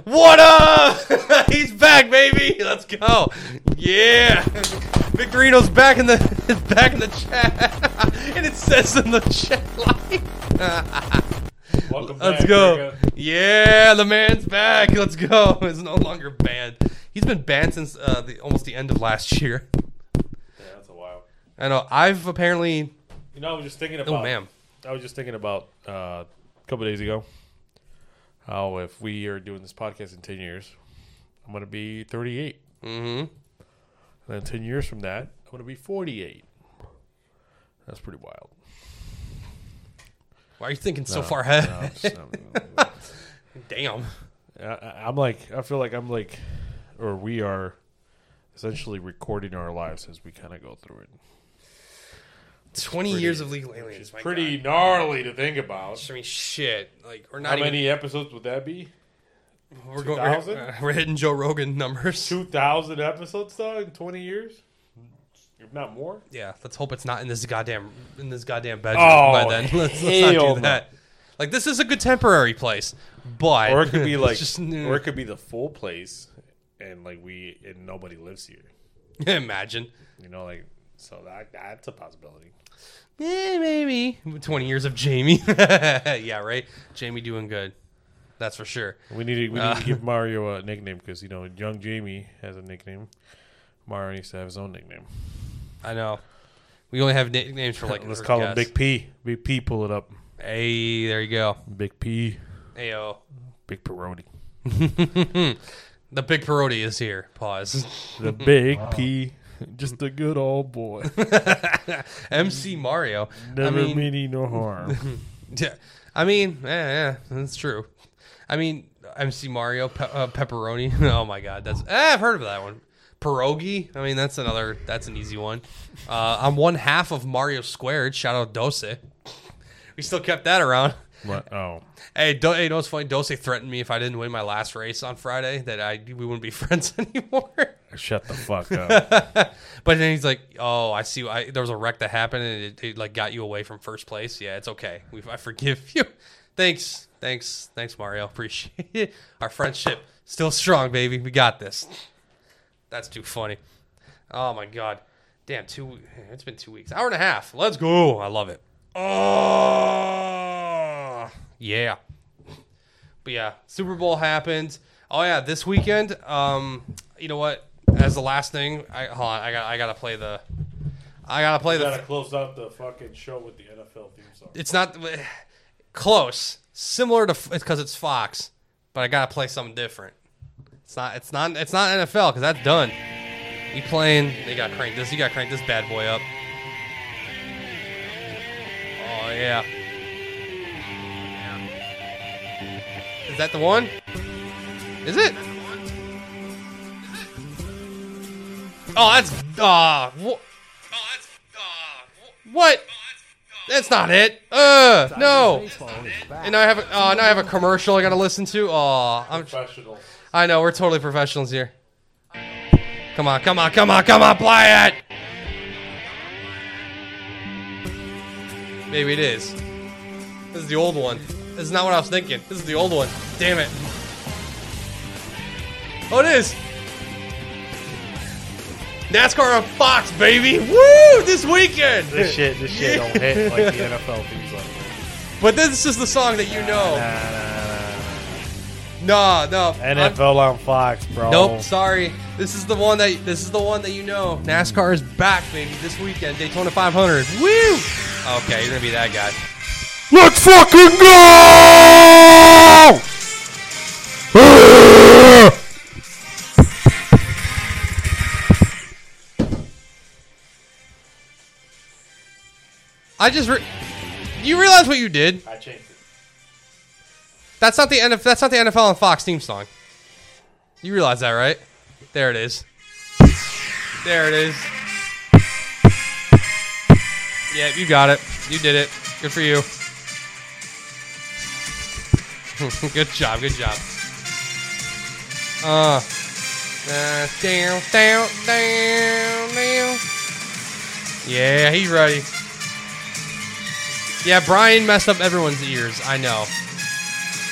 What up? He's back, baby. Let's go. Yeah. Victorino's back in the back in the chat, and it says in the chat line. Welcome Let's back, go. Greg. Yeah, the man's back. Let's go. It's no longer banned. He's been banned since uh, the almost the end of last year. Yeah, that's a while. I know. I've apparently. You know, I was just thinking about. Oh, ma'am. I was just thinking about uh, a couple days ago how if we are doing this podcast in ten years, I'm gonna be 38, Mm-hmm. and then ten years from that, I'm gonna be 48. That's pretty wild. Why are you thinking so No, far ahead? no, just- Damn. I, I- I'm like, I feel like I'm like, or we are essentially recording our lives as we kind of go through it. Twenty pretty- years of legal aliens. my Pretty God. gnarly to think about. I mean, shit. Like we're not How even. many episodes would that be? we're going. We're, 2000? uh, we're hitting Joe Rogan numbers. 2,000 episodes, though, in 20 years? If not more? Yeah. Let's hope it's not in this goddamn in this goddamn bedroom Oh, by then. Let's, let's not do that. Like this is a good temporary place, but Or it could be like, just or it could be the full place, and like we, and nobody lives here. imagine. You know, like, so that that's a possibility. Yeah, maybe. 20 years of Jamie. yeah, right? Jamie doing good. That's for sure. We need to, we need Uh. to give Mario a nickname because, you know, young Jamie has a nickname. Mario needs to have his own nickname. I know. We only have nicknames for like. Let's our call him. Big P. Big P, pull it up. Hey, there you go. Big P, Ayo. Big Parody. The big parody is here. Pause. The Big P, just a good old boy. MC Mario. Never I mean, meaning no harm. yeah, I mean, yeah, yeah, that's true. I mean, MC Mario pe- uh, pepperoni. oh my god, that's eh, I've heard of that one. Pierogi. I mean, that's another. That's an easy one. Uh, I'm one half of Mario squared. Shout out Dose. We still kept that around. What? Oh. Hey, Do- hey, you know what's funny? Dose threatened me if I didn't win my last race on Friday that I we wouldn't be friends anymore. Shut the fuck up. but then he's like, "Oh, I see. I, there was a wreck that happened, and it, it like got you away from first place. Yeah, it's okay. We, I forgive you. Thanks, thanks, thanks, Mario. Appreciate it. Our friendship still strong, baby. We got this. That's too funny. Oh my god, damn. Two. It's been two weeks. Hour and a half. Let's go. I love it. Oh yeah. But yeah, Super Bowl happened. Oh yeah, this weekend. Um, you know what? As the last thing, I hold on. I got. I gotta play the. I gotta play We the. gotta close out the fucking show with the NFL theme song. It's not close. Similar to it's because it's Fox, but I gotta play something different. It's not. It's not. It's not NFL because that's done. We playing. They got crank this. You got crank this bad boy up. Oh yeah. Is that the one? Is it? Oh, that's uh, wh- what? That's not it. Uh, no. And now I have a, uh, now I have a commercial I gotta listen to. Oh, I'm, Professional. I know we're totally professionals here. Come on, come on, come on, come on, play it. Maybe it is. This is the old one. This is not what I was thinking. This is the old one. Damn it. Oh, it is. NASCAR on Fox, baby. Woo! This weekend. This shit, this shit don't hit like the NFL theme song. But this is the song that you know. Nah, No, no. I'm- NFL on Fox, bro. Nope, sorry. This is the one that this is the one that you know. NASCAR is back, baby, this weekend. Daytona 500. Woo! Okay, you're gonna be that guy. Let's fucking go! I just re- you realize what you did? I changed it. That's not the NFL. That's not the NFL and Fox theme song. You realize that, right? There it is. There it is. Yeah, you got it. You did it. Good for you. good job. Good job. Uh, Uh, down, down, down, down. Yeah, he's ready. Yeah, Bryan messed up everyone's ears. I know.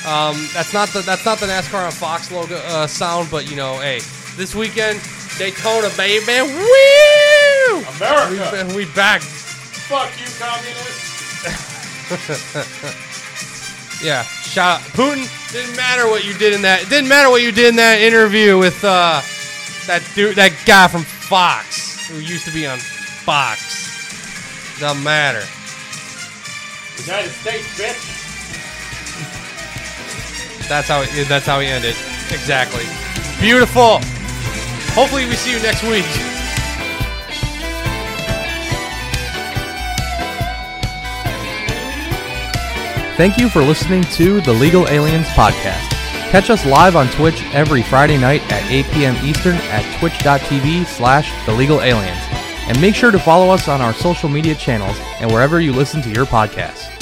Um, that's not the that's not the NASCAR on Fox logo uh, sound, but you know, hey, this weekend Daytona, baby, woo! America. We, we back. Fuck you, communists. Yeah, shout out Putin. Didn't matter what you did in that. It didn't matter what you did in that interview with uh, that dude, that guy from Fox who used to be on Fox. Doesn't matter. United States, bitch. That's how. It, that's how he ended. Exactly. Beautiful. Hopefully, we see you next week. Thank you for listening to the Legal Aliens Podcast. Catch us live on Twitch every Friday night at 8 p.m. Eastern at twitch.tv slash the Legal Aliens. And make sure to follow us on our social media channels and wherever you listen to your podcasts.